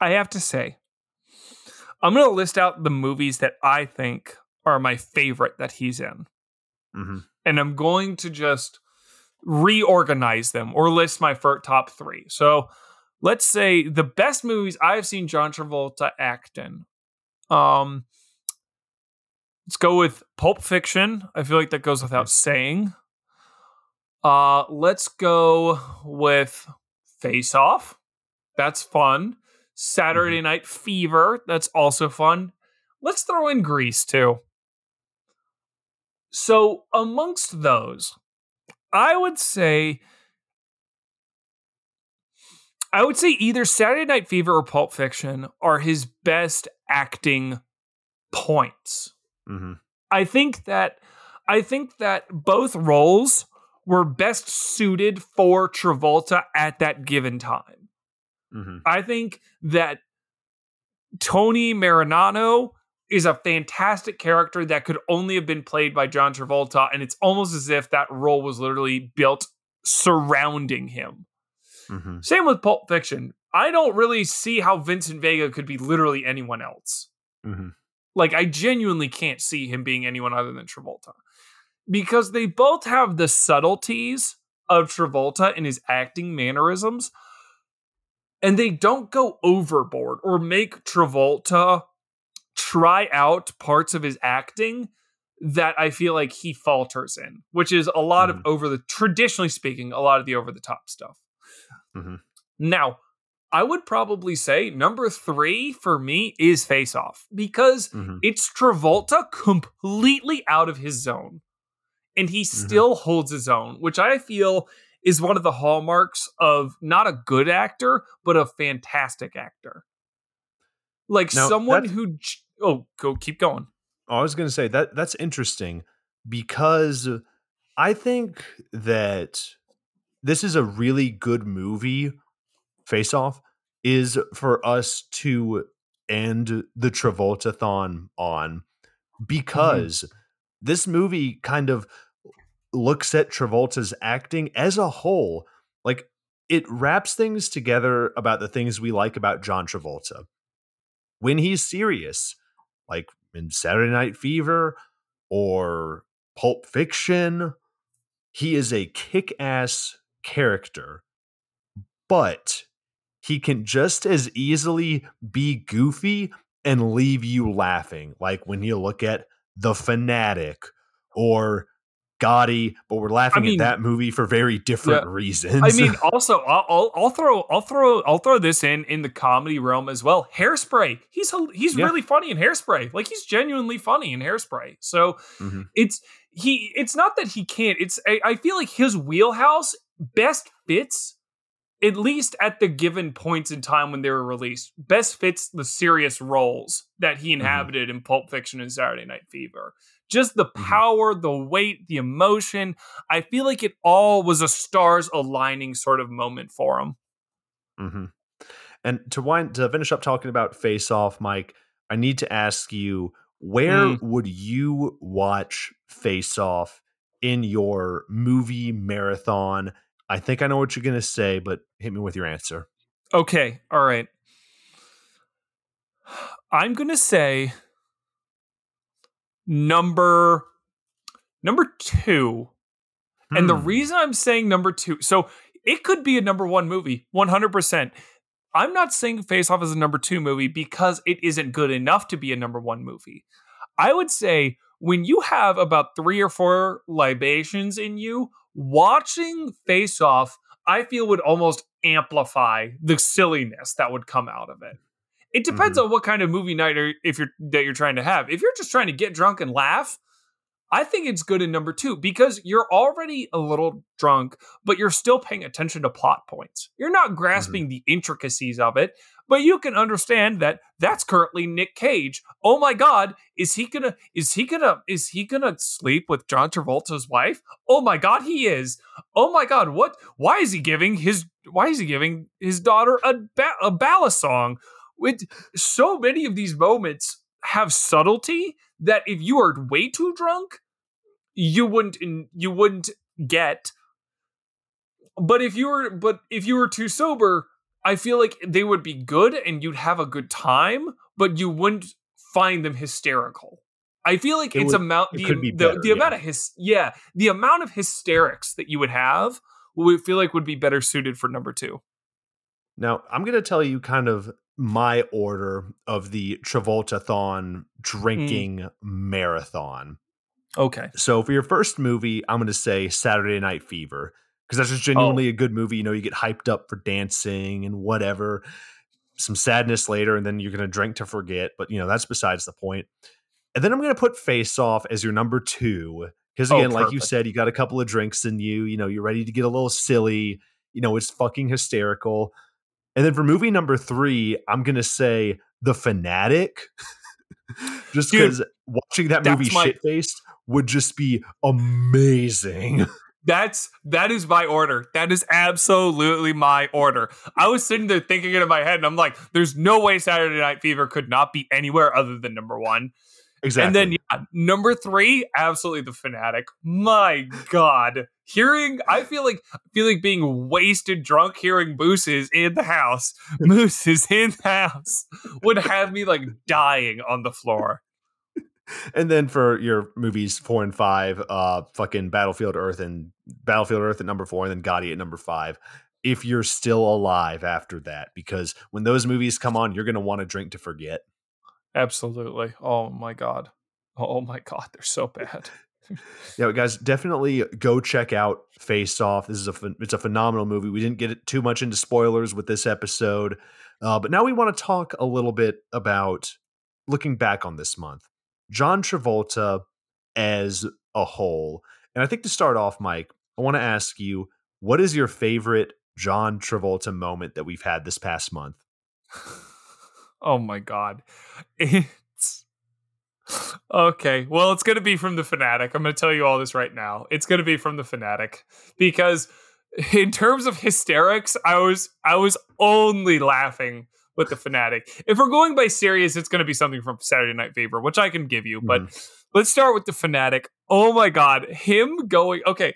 I have to say, I'm going to list out the movies that I think are my favorite that he's in. Mm-hmm. And I'm going to just reorganize them or list my top three. So let's say the best movies I've seen John Travolta act in. Um, let's go with Pulp Fiction. I feel like that goes without saying. Uh, let's go with Face Off. That's fun. Saturday mm-hmm. Night Fever. That's also fun. Let's throw in Grease too. So, amongst those, I would say I would say either Saturday Night Fever or Pulp Fiction are his best acting points. Mm-hmm. I think that I think that both roles were best suited for Travolta at that given time. Mm-hmm. I think that Tony Manero is a fantastic character that could only have been played by John Travolta, and it's almost as if that role was literally built surrounding him. Mm-hmm. Same with Pulp Fiction. I don't really see how Vincent Vega could be literally anyone else. Mm-hmm. Like, I genuinely can't see him being anyone other than Travolta because they both have the subtleties of Travolta in his acting mannerisms, and they don't go overboard or make Travolta try out parts of his acting that I feel like he falters in, which is a lot mm-hmm. of over the traditionally speaking, a lot of the over the top stuff. Mm-hmm. Now, I would probably say number three for me is Face Off because mm-hmm. it's Travolta completely out of his zone. And he mm-hmm. still holds his own, which I feel is one of the hallmarks of not a good actor, but a fantastic actor. Like now, someone who oh, go keep going. I was going to say that that's interesting because I think that this is a really good movie. Face Off is for us to end the Travoltathon on mm-hmm. because mm-hmm. This movie kind of looks at Travolta's acting as a whole. Like it wraps things together about the things we like about John Travolta. When he's serious, like in Saturday Night Fever or Pulp Fiction. He is a kick ass character, but he can just as easily be goofy and leave you laughing. Like when you look at The Fanatic or Gotti, but we're laughing I mean, at that movie for very different yeah. reasons. I mean, also, I'll, I'll, throw, I'll throw, I'll throw this in in the comedy realm as well. Hairspray, he's he's yeah. really funny in Hairspray. Like he's genuinely funny in Hairspray. So mm-hmm. it's he. It's not that he can't. It's I, I feel like his wheelhouse best fits at least at the given points in time when they were released, best fits the serious roles that he mm-hmm. inhabited mm-hmm. in Pulp Fiction and Saturday Night Fever just the mm-hmm. power, the weight, the emotion. I feel like it all was a stars aligning sort of moment for him. Mm-hmm. And to wind to finish up talking about Face Off, Mike, I need to ask you where mm. would you watch Face Off in your movie marathon? I think I know what you're going to say, but hit me with your answer. Okay. All right. I'm going to say number number two. Hmm. And the hmm. reason I'm saying number two, so it could be a number one movie, 100%. I'm not saying Face Off is a number two movie because it isn't good enough to be a number one movie. I would say when you have about three or four libations in you, watching Face Off, I feel would almost amplify the silliness that would come out of it. It depends mm-hmm. on what kind of movie night or if you're that you're trying to have. If you're just trying to get drunk and laugh, I think it's good in number two because you're already a little drunk, but you're still paying attention to plot points. You're not grasping mm-hmm. the intricacies of it, but you can understand that that's currently Nick Cage. Oh my God, is he gonna? Is he gonna? Is he gonna sleep with John Travolta's wife? Oh my God, he is. Oh my God, what? Why is he giving his? Why is he giving his daughter a ba- a balisong? With so many of these moments have subtlety that if you are way too drunk, you wouldn't you wouldn't get. But if you were but if you were too sober, I feel like they would be good and you'd have a good time, but you wouldn't find them hysterical. I feel like it it's would, amount the, the, better, the, the yeah. amount of his yeah the amount of hysterics that you would have we feel like would be better suited for number two. Now I'm going to tell you kind of my order of the Travoltathon mm. drinking mm. marathon. Okay. So for your first movie, I'm going to say Saturday Night Fever because that's just genuinely oh. a good movie. You know, you get hyped up for dancing and whatever. Some sadness later, and then you're going to drink to forget. But you know, that's besides the point. And then I'm going to put Face Off as your number two because oh, again, oh, like you said, you got a couple of drinks in you. You know, you're ready to get a little silly. You know, it's fucking hysterical. And then for movie number three, I'm gonna say The Fanatic. just because watching that movie my, shit faced would just be amazing. That's that is my order. That is absolutely my order. I was sitting there thinking it in my head, and I'm like, "There's no way Saturday Night Fever could not be anywhere other than number one." Exactly. And then yeah, number three, absolutely the fanatic. My God. Hearing I feel like I feel like being wasted drunk hearing Moose is in the house. Moose is in the house would have me like dying on the floor. And then for your movies four and five, uh fucking Battlefield Earth and Battlefield Earth at number four, and then Gotti at number five. If you're still alive after that, because when those movies come on, you're gonna want to drink to forget. Absolutely. Oh my god. Oh my god, they're so bad. yeah, guys, definitely go check out Face Off. This is a it's a phenomenal movie. We didn't get too much into spoilers with this episode, uh, but now we want to talk a little bit about looking back on this month. John Travolta as a whole, and I think to start off, Mike, I want to ask you, what is your favorite John Travolta moment that we've had this past month? Oh my god. It's Okay. Well, it's going to be from the fanatic. I'm going to tell you all this right now. It's going to be from the fanatic because in terms of hysterics, I was I was only laughing with the fanatic. If we're going by serious, it's going to be something from Saturday Night Fever, which I can give you, but mm. let's start with the fanatic. Oh my god, him going Okay.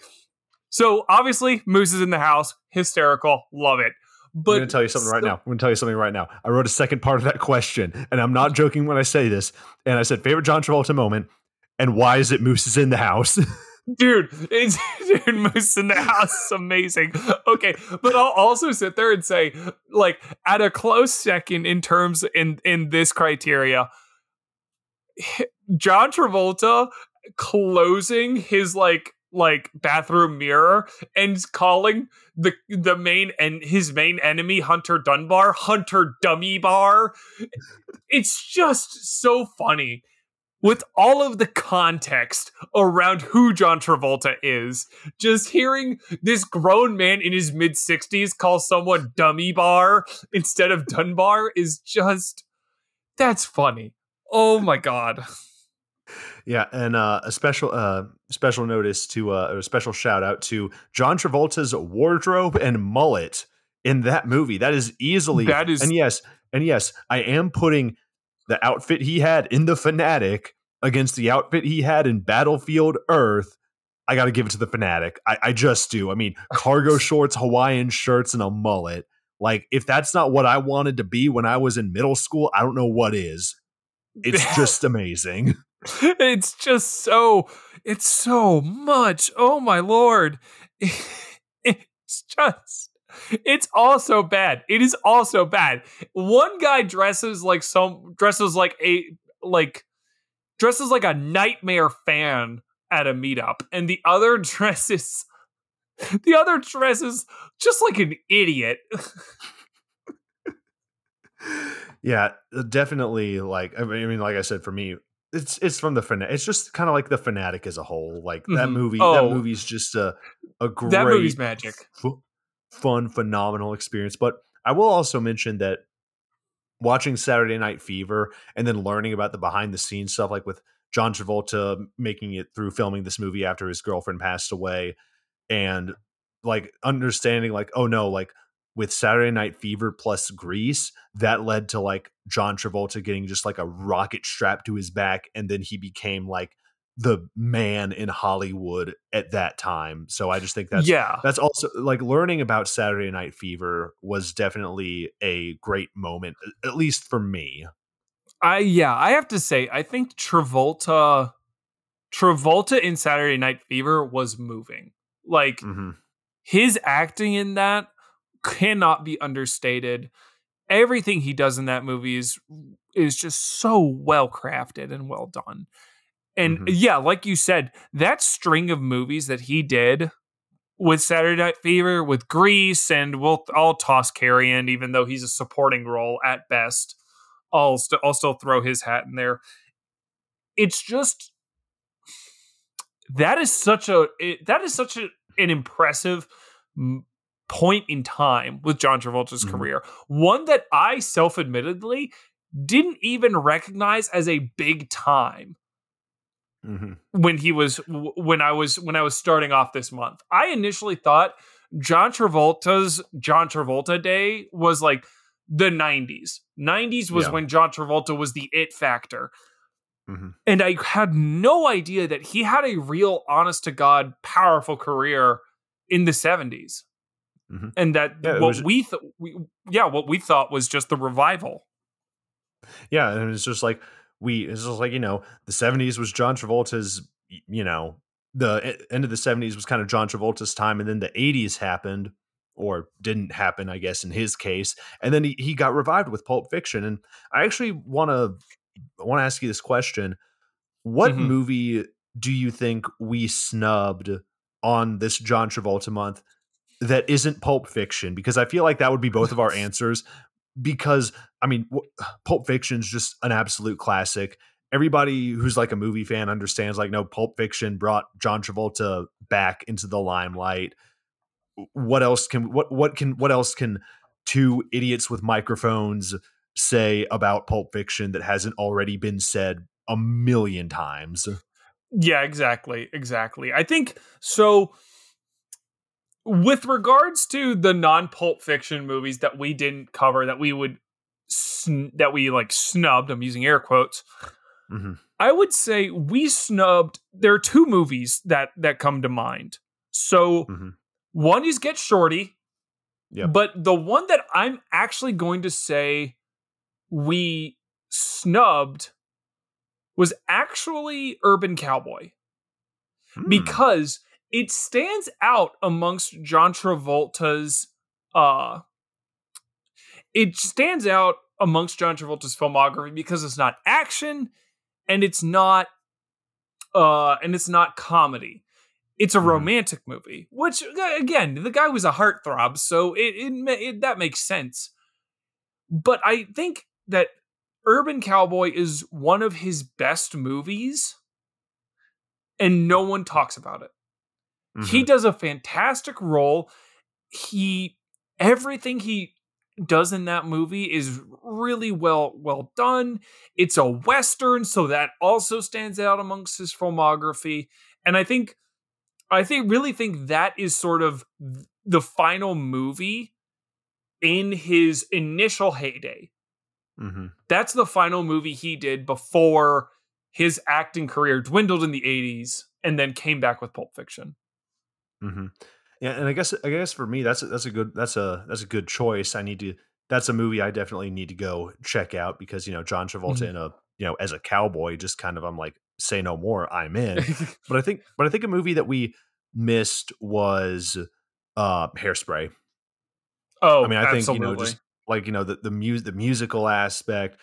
So, obviously, Moose is in the house, hysterical, love it. But I'm going to tell you something right now. I'm going to tell you something right now. I wrote a second part of that question, and I'm not joking when I say this. And I said, favorite John Travolta moment, and why is it Moose is in the house? dude, it's dude, Moose in the house amazing. Okay, but I'll also sit there and say, like, at a close second in terms in in this criteria, John Travolta closing his like like bathroom mirror and calling the the main and his main enemy Hunter Dunbar Hunter Dummy Bar. It's just so funny with all of the context around who John Travolta is. Just hearing this grown man in his mid 60s call someone Dummy Bar instead of Dunbar is just that's funny. Oh my god. Yeah, and uh, a special uh, special notice to uh, a special shout out to John Travolta's wardrobe and mullet in that movie. That is easily that is and yes, and yes, I am putting the outfit he had in the Fanatic against the outfit he had in Battlefield Earth. I got to give it to the Fanatic. I, I just do. I mean, cargo shorts, Hawaiian shirts, and a mullet. Like, if that's not what I wanted to be when I was in middle school, I don't know what is. It's just amazing. it's just so it's so much. Oh my lord. It's just It's also bad. It is also bad. One guy dresses like some dresses like a like dresses like a nightmare fan at a meetup, and the other dresses the other dresses just like an idiot. yeah, definitely. Like I mean, like I said, for me, it's it's from the fanatic. It's just kind of like the fanatic as a whole. Like mm-hmm. that movie. Oh, that movie's just a a great that movie's magic, f- fun, phenomenal experience. But I will also mention that watching Saturday Night Fever and then learning about the behind the scenes stuff, like with John Travolta making it through filming this movie after his girlfriend passed away, and like understanding like oh no like with Saturday Night Fever plus Grease, that led to like John Travolta getting just like a rocket strapped to his back, and then he became like the man in Hollywood at that time. So I just think that's yeah. That's also like learning about Saturday Night Fever was definitely a great moment, at least for me. I yeah, I have to say, I think Travolta Travolta in Saturday Night Fever was moving. Like mm-hmm. his acting in that cannot be understated. Everything he does in that movie is is just so well crafted and well done. And mm-hmm. yeah, like you said, that string of movies that he did with Saturday Night Fever, with Grease, and we'll I'll toss Carrie in, even though he's a supporting role at best. I'll st- I'll still throw his hat in there. It's just that is such a it, that is such a, an impressive point in time with John Travolta's mm-hmm. career. One that I self admittedly didn't even recognize as a big time. Mm-hmm. When he was when I was when I was starting off this month, I initially thought John Travolta's John Travolta day was like the 90s. 90s was yeah. when John Travolta was the it factor. Mm-hmm. And I had no idea that he had a real honest to God powerful career in the 70s. Mm-hmm. And that yeah, what was, we thought, yeah, what we thought was just the revival. Yeah, and it's just like we, it's just like you know, the '70s was John Travolta's, you know, the end of the '70s was kind of John Travolta's time, and then the '80s happened, or didn't happen, I guess, in his case, and then he, he got revived with Pulp Fiction. And I actually want to want to ask you this question: What mm-hmm. movie do you think we snubbed on this John Travolta month that isn't Pulp Fiction because I feel like that would be both of our answers. Because I mean, Pulp Fiction is just an absolute classic. Everybody who's like a movie fan understands, like, no, Pulp Fiction brought John Travolta back into the limelight. What else can what what can what else can two idiots with microphones say about Pulp Fiction that hasn't already been said a million times? Yeah, exactly, exactly. I think so with regards to the non-pulp fiction movies that we didn't cover that we would sn- that we like snubbed i'm using air quotes mm-hmm. i would say we snubbed there are two movies that that come to mind so mm-hmm. one is get shorty yep. but the one that i'm actually going to say we snubbed was actually urban cowboy hmm. because it stands out amongst John Travolta's uh it stands out amongst John Travolta's filmography because it's not action and it's not uh and it's not comedy. It's a mm-hmm. romantic movie, which again, the guy was a heartthrob, so it, it, it that makes sense. But I think that Urban Cowboy is one of his best movies and no one talks about it. Mm-hmm. He does a fantastic role. He everything he does in that movie is really well well done. It's a western, so that also stands out amongst his filmography. And I think I think really think that is sort of the final movie in his initial heyday. Mm-hmm. That's the final movie he did before his acting career dwindled in the 80s and then came back with Pulp Fiction. Mm-hmm. Yeah, and I guess I guess for me that's a, that's a good that's a that's a good choice. I need to that's a movie I definitely need to go check out because you know John Travolta mm-hmm. in a you know as a cowboy just kind of I'm like say no more I'm in. but I think but I think a movie that we missed was uh Hairspray. Oh, I mean, I absolutely. think you know, just like you know, the the music, the musical aspect.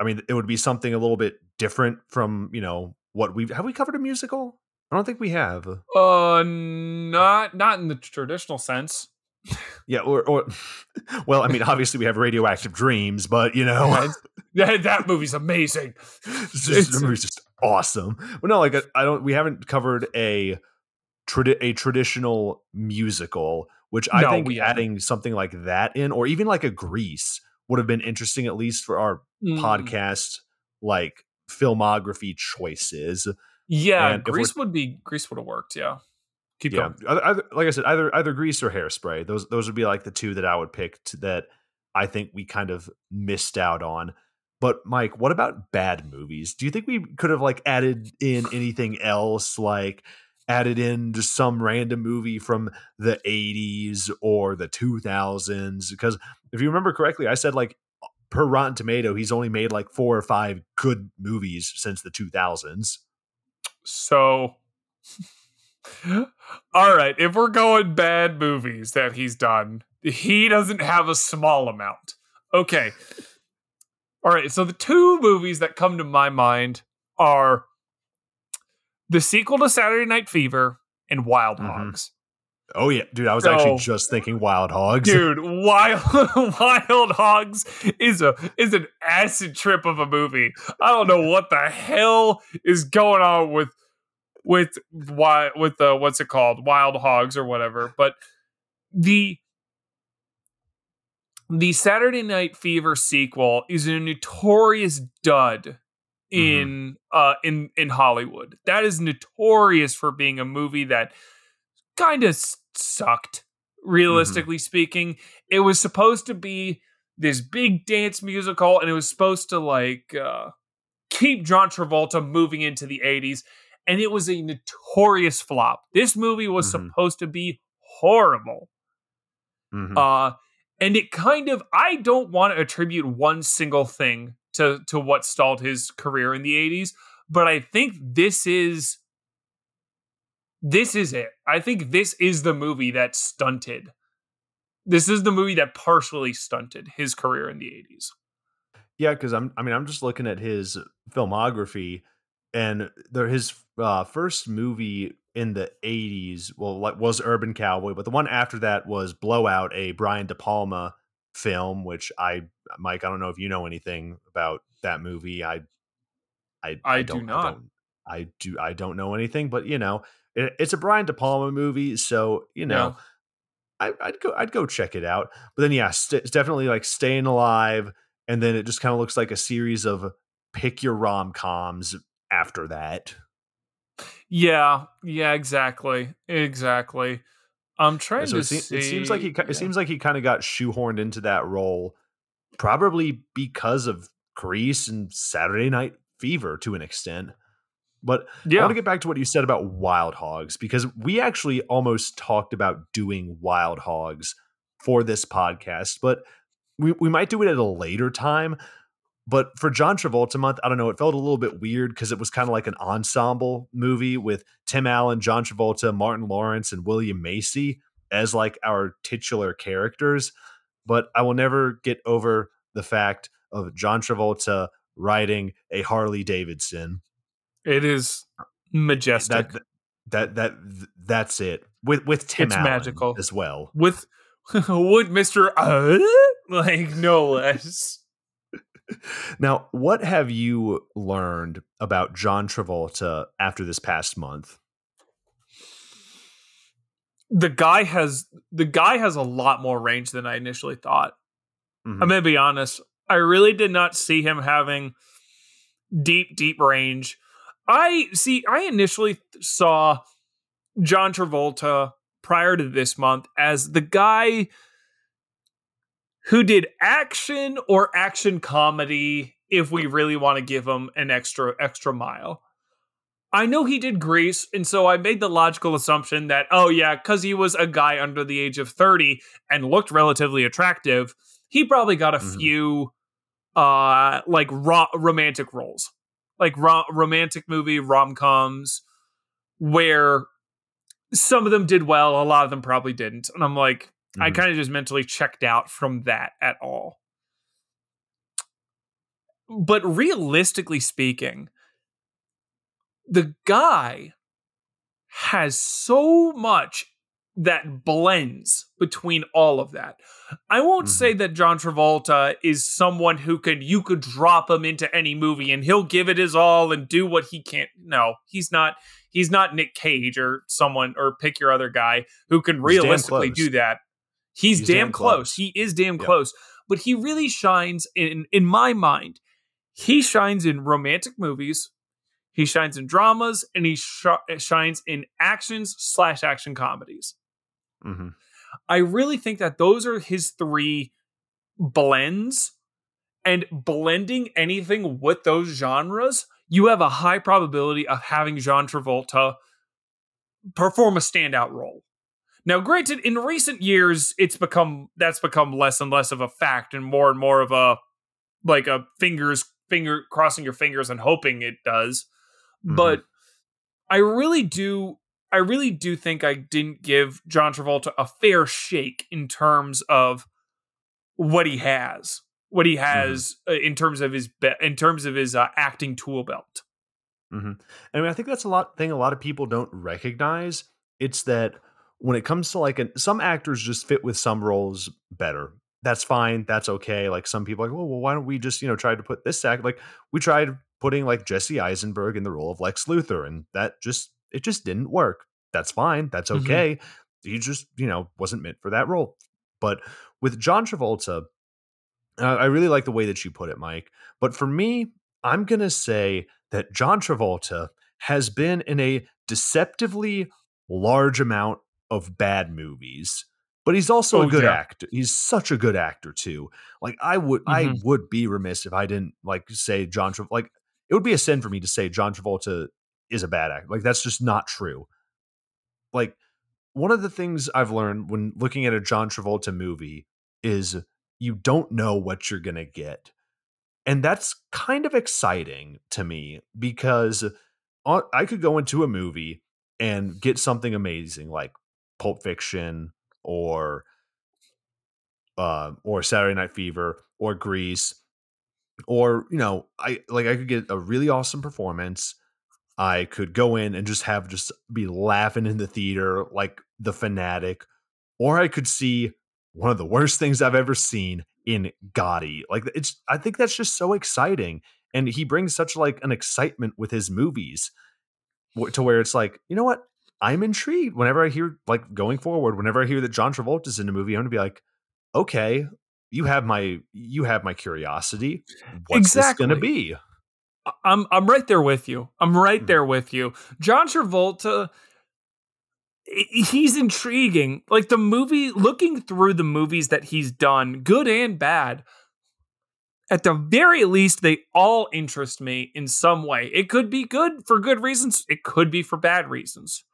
I mean, it would be something a little bit different from you know what we've have we covered a musical. I don't think we have. uh, not not in the traditional sense. Yeah, or, or well, I mean, obviously we have Radioactive Dreams, but you know, that, that movie's amazing. just, the movie's just awesome. But no, like I don't. We haven't covered a tradi- a traditional musical, which I No, think adding something like that in, or even like a Grease, would have been interesting at least for our Mm. podcast like filmography choices. Yeah, And Grease would be Grease would have worked. Yeah, keep Yeah, going. either, like I said, either either Grease or Hairspray. Those those would be like the two that I would pick to, that I think we kind of missed out on. But Mike, what about bad movies? Do you think we could have like added in anything else, like added in just some random movie from the '80s or the 2000s? Because if you remember correctly, I said like per Rotten Tomato, he's only made like four or five good movies since the 2000s. So, all right, if we're going bad movies that he's done, he doesn't have a small amount. Okay. All right, so the two movies that come to my mind are the sequel to Saturday Night Fever and Wild Mhm. Hogs. Oh yeah, dude, I was actually just thinking Wild Hogs. Dude, Wild Wild Hogs is a is an acid trip of a movie. I don't know what the hell is going on with with why with the what's it called Wild Hogs or whatever. But the the Saturday Night Fever sequel is a notorious dud in uh in in Hollywood. That is notorious for being a movie that kind of sucked realistically speaking. It was supposed to be this big dance musical and it was supposed to like uh keep John Travolta moving into the 80s and it was a notorious flop. This movie was Mhm. supposed to be horrible. Mhm. Uh and it kind of I don't want to attribute one single thing to to what stalled his career in the 80s, but I think this is this is it. I think this is the movie that stunted. This is the movie that partially stunted his career in the 80s. Yeah, because I'm. I mean, I'm just looking at his filmography, and there his uh, first movie in the '80s, well, like, was Urban Cowboy, but the one after that was Blowout, a Brian De Palma film. Which I, Mike, I don't know if you know anything about that movie. I, I, I do don't, not. I, don't, I do. I don't know anything, but you know, it's a Brian De Palma movie, so you know. I, I'd go. I'd go check it out. But then, yeah, st- it's definitely like staying alive, and then it just kind of looks like a series of pick your rom coms after that. Yeah, yeah, exactly. Exactly. I'm trying so to it, se- see. it seems like he. yeah. It seems like he kind of got shoehorned into that role, probably because of Grease and Saturday Night Fever to an extent. But I want to get back to what you said about Wild Hogs because we actually almost talked about doing Wild Hogs for this podcast, but we, we might do it at a later time. But for John Travolta month, I don't know, it felt a little bit weird because it was kind of like an ensemble movie with Tim Allen, John Travolta, Martin Lawrence, and William Macy as like our titular characters. But I will never get over the fact of John Travolta riding a Harley Davidson It is majestic. that that that that's it with with Tim It's Allen magical. as well. with would Mr. Uh, like no less. Now, what have you learned about John Travolta after this past month? The guy has the guy has a lot more range than I initially thought. Mhm. I'm gonna be honest. I really did not see him having deep, deep range. I see. I initially saw John Travolta prior to this month as the guy who did action or action comedy. If we really want to give him an extra extra mile, I know he did Grease, and so I made the logical assumption that oh yeah, because he was a guy under the age of thirty and looked relatively attractive, he probably got a Mhm. few uh like ro- romantic roles like ro- romantic movie rom-coms where some of them did well a lot of them probably didn't and i'm like Mm-hmm. I kind of just mentally checked out from that at all. But realistically speaking, the guy has so much that blends between all of that. I won't mm-hmm. say that John Travolta is someone who could you could drop him into any movie and he'll give it his all and do what he can't. No, he's not he's not Nick Cage or someone or pick your other guy who can realistically do that. He's, he's damn, damn close. close. He is damn yep. close. But he really shines in in my mind. He shines in romantic movies he shines in dramas and he sh- shines in actions slash action comedies. Mm-hmm. I really think that those are his three blends, and blending anything with those genres, you have a high probability of having John Travolta perform a standout role. Now, granted, in recent years, it's become that's become less and less of a fact, and more and more of a like a fingers finger crossing your fingers and hoping it does. Mm-hmm. But I really do I really do think I didn't give John Travolta a fair shake in terms of what he has, what he mm-hmm. has mm-hmm. in terms of his be- in terms of his uh, acting tool belt. Mm-hmm. I mean, I think that's a lot thing a lot of people don't recognize. It's that when it comes to like an, some actors just fit with some roles better. That's fine. That's okay. Like some people are like, well, well, why don't we just you know try to put this act like we tried putting like Jesse Eisenberg in the role of Lex Luthor, and that just it just didn't work. That's fine. That's mm-hmm. okay. Mm-hmm. He just you know wasn't meant for that role. But with John Travolta, uh, I really like the way that you put it, Mike. But for me, I'm gonna say that John Travolta has been in a deceptively large amount of bad movies but he's also oh, a good yeah. actor. He's such a good actor too. Like I would, mm-hmm. I would be remiss if I didn't like say John Travolta. Like it would be a sin for me to say John Travolta is a bad actor. Like that's just not true. Like one of the things I've learned when looking at a John Travolta movie is you don't know what you're going to get. And that's kind of exciting to me because I could go into a movie and get something amazing like Pulp Fiction or uh, or Saturday Night Fever or Grease or you know i like i could get a really awesome performance i could go in and just have just be laughing in the theater like the fanatic or i could see one of the worst things i've ever seen in gotti like it's i think that's just so exciting and he brings such like an excitement with his movies to where it's like you know what i'm intrigued whenever i hear like going forward whenever i hear that john travolta's in a movie i'm gonna be like okay you have my you have my curiosity. What's exactly. this to be? I'm I'm right there with you. I'm right mm-hmm. there with you. John Travolta he's intriguing. Like the movie looking through the movies that he's done, good and bad, at the very least they all interest me in some way. It could be good for good reasons, it could be for bad reasons.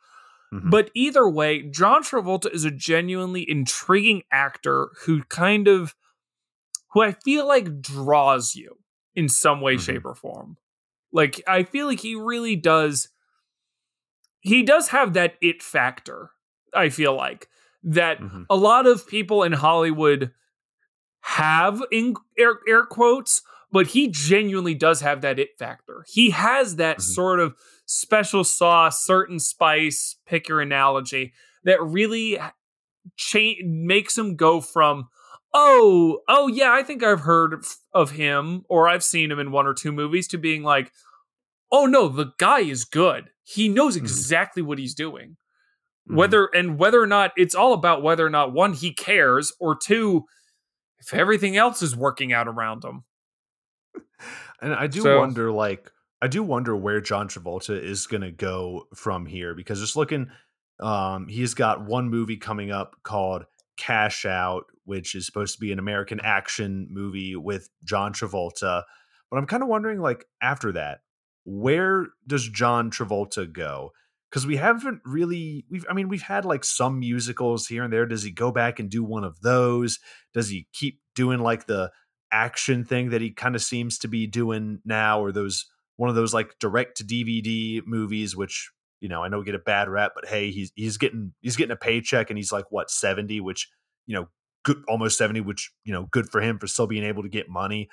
Mm-hmm. But either way, John Travolta is a genuinely intriguing actor who kind of who I feel like draws you in some way, mm-hmm. shape, or form. Like I feel like he really does. He does have that it factor. I feel like that mm-hmm. a lot of people in Hollywood have in air, air quotes, but he genuinely does have that it factor. He has that mm-hmm. sort of special sauce, certain spice, pick your analogy, that really cha- makes him go from oh, oh yeah, I think I've heard of him or I've seen him in one or two movies to being like, oh no, the guy is good. He knows mm-hmm. exactly mm-hmm. what he's doing. Mm-hmm. Whether and whether or not it's all about whether or not one he cares or two if everything else is working out around him. And I do so, wonder like I do wonder where John Travolta is going to go from here because just looking um he's got one movie coming up called Cash Out, which is supposed to be an American action movie with John Travolta. But I'm kind of wondering, like, after that, where does John Travolta go? Because we haven't really, we've, I mean, we've had like some musicals here and there. Does he go back and do one of those? Does he keep doing like the action thing that he kind of seems to be doing now, or those one of those like direct to DVD movies, which you know, I know get a bad rap, but hey, he's he's getting he's getting a paycheck and he's like what 70, which you know, good almost 70, which, you know, good for him for still being able to get money.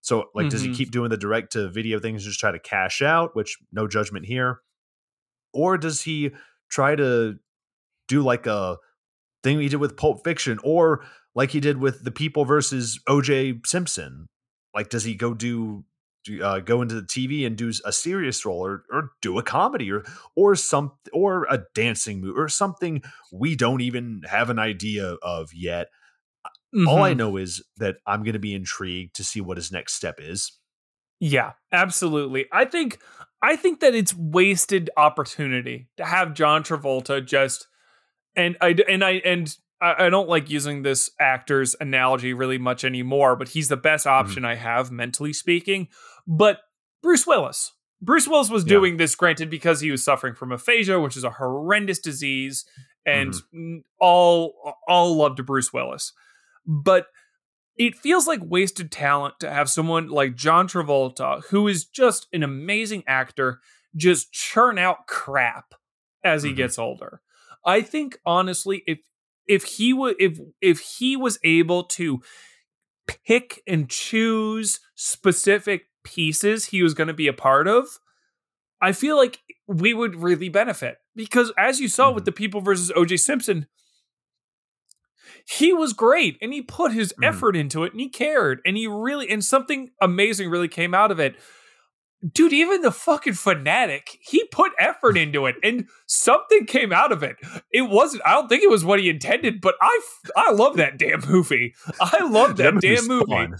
So like, mm-hmm. does he mm-hmm. keep doing the direct to video things, just try to cash out, which no judgment here? Or does he try to do like a thing he did with Pulp Fiction or like he did with the people versus OJ Simpson? Like, does he go do uh, go into the TV and do a serious role or, or do a comedy or or some or a dancing movie or something we don't even have an idea of yet. Mm-hmm. All I mm-hmm. know is that I'm going to be intrigued to see what his next step is. Yeah, absolutely. I think I think that it's wasted opportunity to have John Travolta just and I and I and I, don't like using this actor's analogy really much anymore, but he's the best mm-hmm. option mm-hmm. I have mentally speaking. But Bruce Willis. Bruce Willis was doing yeah. this, granted, because he was suffering from aphasia, which is a horrendous disease, and mm-hmm. all all love to Bruce Willis. But it feels like wasted talent to have someone like John Travolta, who is just an amazing actor, just churn out crap as he mm-hmm. gets older. I think honestly, if if he would if if he was able to pick and choose specific pieces he was going to be a part of, I feel like we would really benefit because as you saw mm-hmm. with the people versus OJ Simpson, he was great and he put his mm-hmm. effort into it and he cared and he really and something amazing really came out of it. Dude, even the fucking fanatic, he put effort into it and something came out of it. It wasn't, I don't think it was what he intended, but I I love that damn movie. I love that damn movie. Fun.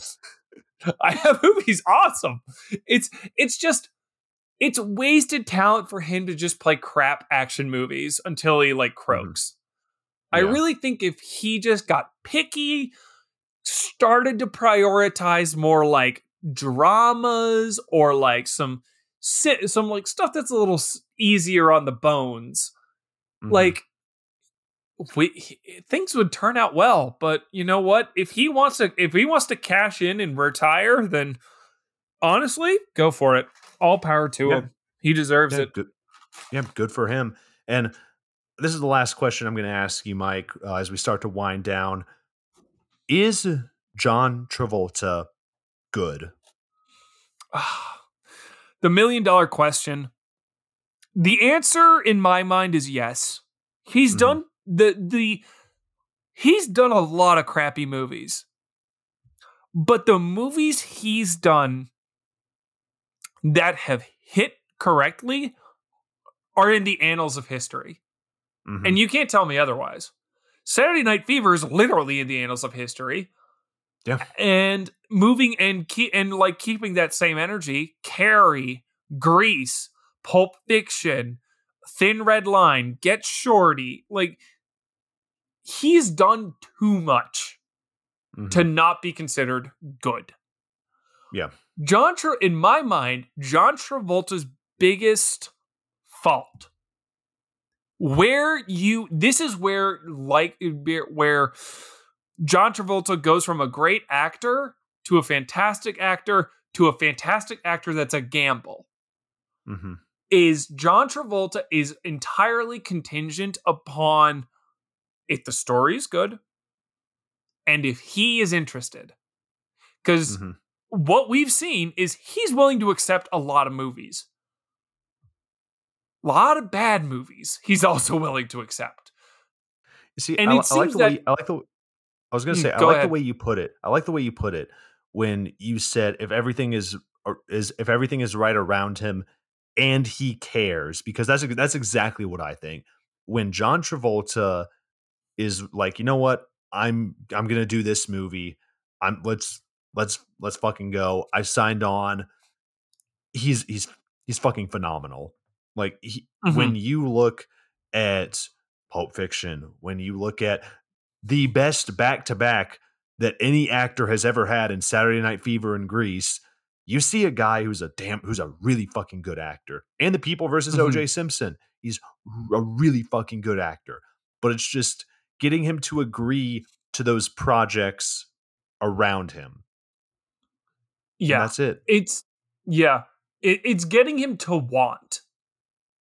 I have movie's awesome. It's it's just it's wasted talent for him to just play crap action movies until he like mm-hmm. croaks. Yeah. I really think if he just got picky, started to prioritize more like dramas or like some some like stuff that's a little easier on the bones, mm-hmm. like we things would turn out well. But you know what? If he wants to, if he wants to cash in and retire, then honestly, go for it. All power to yeah. him. He deserves yeah, it. Good. Yeah, good for him. And this is the last question I'm going to ask you, Mike, uh, as we start to wind down. Is John Travolta good? the million dollar question. The answer in my mind is yes. He's mm-hmm. done the the he's done a lot of crappy movies. But the movies he's done that have hit correctly are in the annals of history. Mm-hmm. And you can't tell me otherwise. Saturday Night Fever is literally in the annals of history. Yeah. And moving and keep and like keeping that same energy, Carrie, Grease, Pulp Fiction, Thin Red Line, Get Shorty, like he's done too much mm-hmm. to not be considered good. Yeah. John Tra- in my mind, John Travolta's biggest fault where you this is where like where John Travolta goes from a great actor to a fantastic actor to a fantastic actor that's a gamble. Mm-hmm. Is John Travolta is entirely contingent upon if the story is good and if he is interested. Because mm-hmm. what we've seen is he's willing to accept a lot of movies. A lot of bad movies he's also willing to accept. You see, and I, it I like the that, way I like the I was going to mm, say I like ahead. the way you put it. I like the way you put it when you said if everything is is if everything is right around him and he cares because that's that's exactly what I think. When John Travolta is like, you know what? I'm I'm gonna do this movie. I'm let's let's let's fucking go. I signed on. He's he's he's fucking phenomenal. Like he, mm-hmm. when you look at Pulp Fiction, when you look at the best back to back that any actor has ever had in Saturday Night Fever and Grease, you see a guy who's a damn who's a really fucking good actor. And the people versus mm-hmm. OJ Simpson, he's a really fucking good actor. But it's just getting him to agree to those projects around him. Yeah. And that's it. It's yeah. It, it's getting him to want.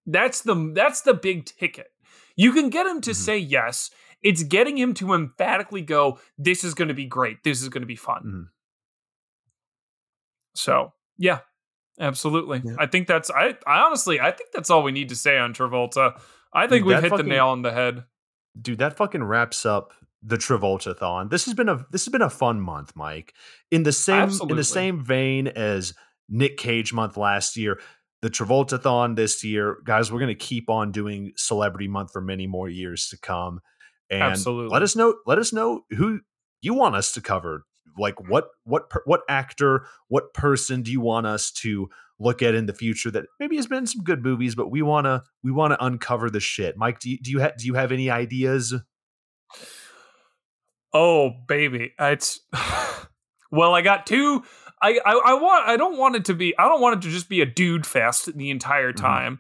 That's the that's the big ticket. You can get him to mm-hmm. say yes it's getting him to emphatically go, "This is going to be great. This is going to be fun." Mm-hmm. So yeah, absolutely. Yeah. I think that's I, I honestly I think that's all we need to say on Travolta. I think Dude, we've hit fucking- the nail on the head. dude that fucking wraps up the Travoltathon this has been a this has been a fun month mike in the same in the same vein as nick cage month last year the Travoltathon this year guys we're going to keep on doing celebrity month for many more years to come and Absolutely. let us know let us know who you want us to cover like what what what actor what person do you want us to look at in the future that maybe has been some good movies but we want to we want to uncover the shit mike do you do you, ha- do you have any ideas Oh baby, it's well. I got two. I, I I want. I don't want it to be. I don't want it to just be a dude fest the entire Mhm. time.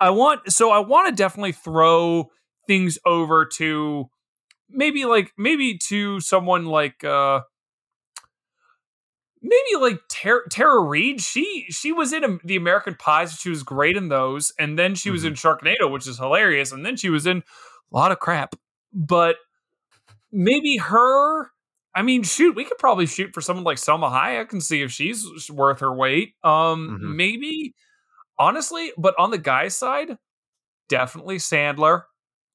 I want. So I want to definitely throw things over to maybe like maybe to someone like uh maybe like Tara, Tara Reid. She she was in um, the American Pies. She was great in those, and then she was in Sharknado, which is hilarious, and then she was in a lot of crap. But maybe her. I mean, shoot, we could probably shoot for someone like Salma Hayek and see if she's worth her weight. Um, Mhm. maybe honestly, but on the guy side, definitely Sandler,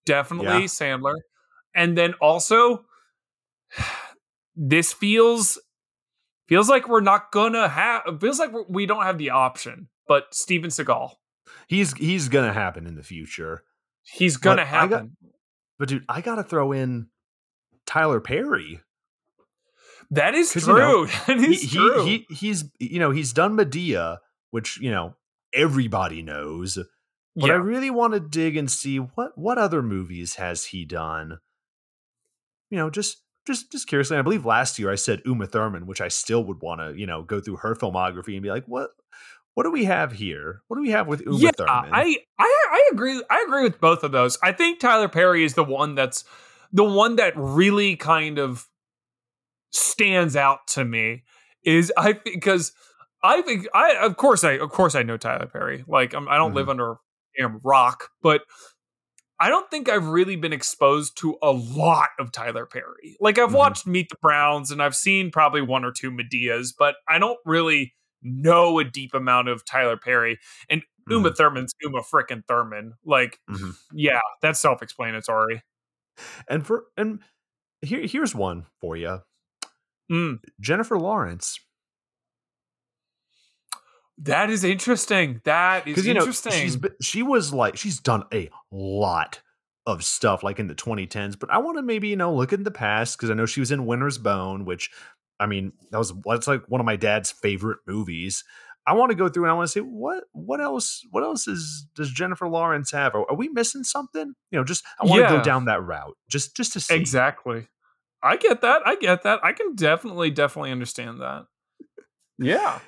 definitely Yeah. Sandler, and then also this feels feels like we're not gonna have feels like we're, don't have the option. But Steven Seagal, he's he's gonna happen in the future he's gonna But I got- happen. but dude i gotta throw in tyler perry that is true. you know, that he, is he, true. he he's you know he's done Madea which you know everybody knows but i really want to dig and see what what other movies has he done you know just just just curiously i believe last year i said uma thurman which i still would want to you know go through her filmography and be like what what do we have here what do we have with uma yeah, thurman I, I I agree. I agree with both of those. I think Tyler Perry is the one that's the one that really kind of stands out to me. Is I because I think I of course I of course I know Tyler Perry. Like I'm, I don't live under a damn rock, but I don't think I've really been exposed to a lot of Tyler Perry. Like I've Mhm. watched Meet the Browns and I've seen probably one or two Madeas, but I don't really know a deep amount of Tyler Perry. And Uma Thurman's Uma frickin' Thurman. Like, Mhm. yeah, that's self-explanatory. and for and here here's one for you Mm, jennifer lawrence that is interesting. That is you know interesting. she's been- she was like she's done a lot of stuff like in the 2010s but i want to maybe you know look in the past because i know she was in winter's bone which i mean that was that's like one of my dad's favorite movies i want to go through and i want to say what what else what else is does jennifer lawrence have are, are we missing something you know just i want to Yeah. go down that route just just to see exactly. I get that. I get that. I can definitely, definitely understand that. Yeah.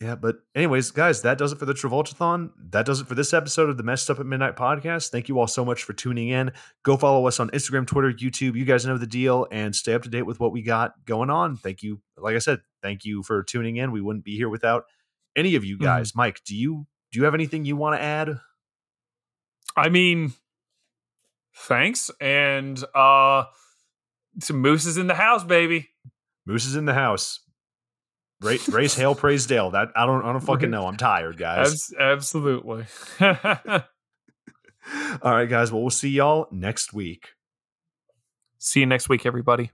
Yeah, but anyways, guys, that does it for the Travoltathon. That does it for this episode of the Messed Up at Midnight podcast. Thank you all so much for tuning in. Go follow us on Instagram, Twitter, YouTube. You guys know the deal and stay up to date with what we got going on. Thank you. Like I said, thank you for tuning in. We wouldn't be here without any of you Mhm. guys. Mike, do you do you have anything you want to add? I mean, thanks. And uh some mooses in the house, baby. Moose is in the house. Race, race hail, praise Dale. That I don't I don't fucking know. I'm tired, guys. Abs- absolutely. All right, guys. Well, we'll see y'all next week. See you next week, everybody.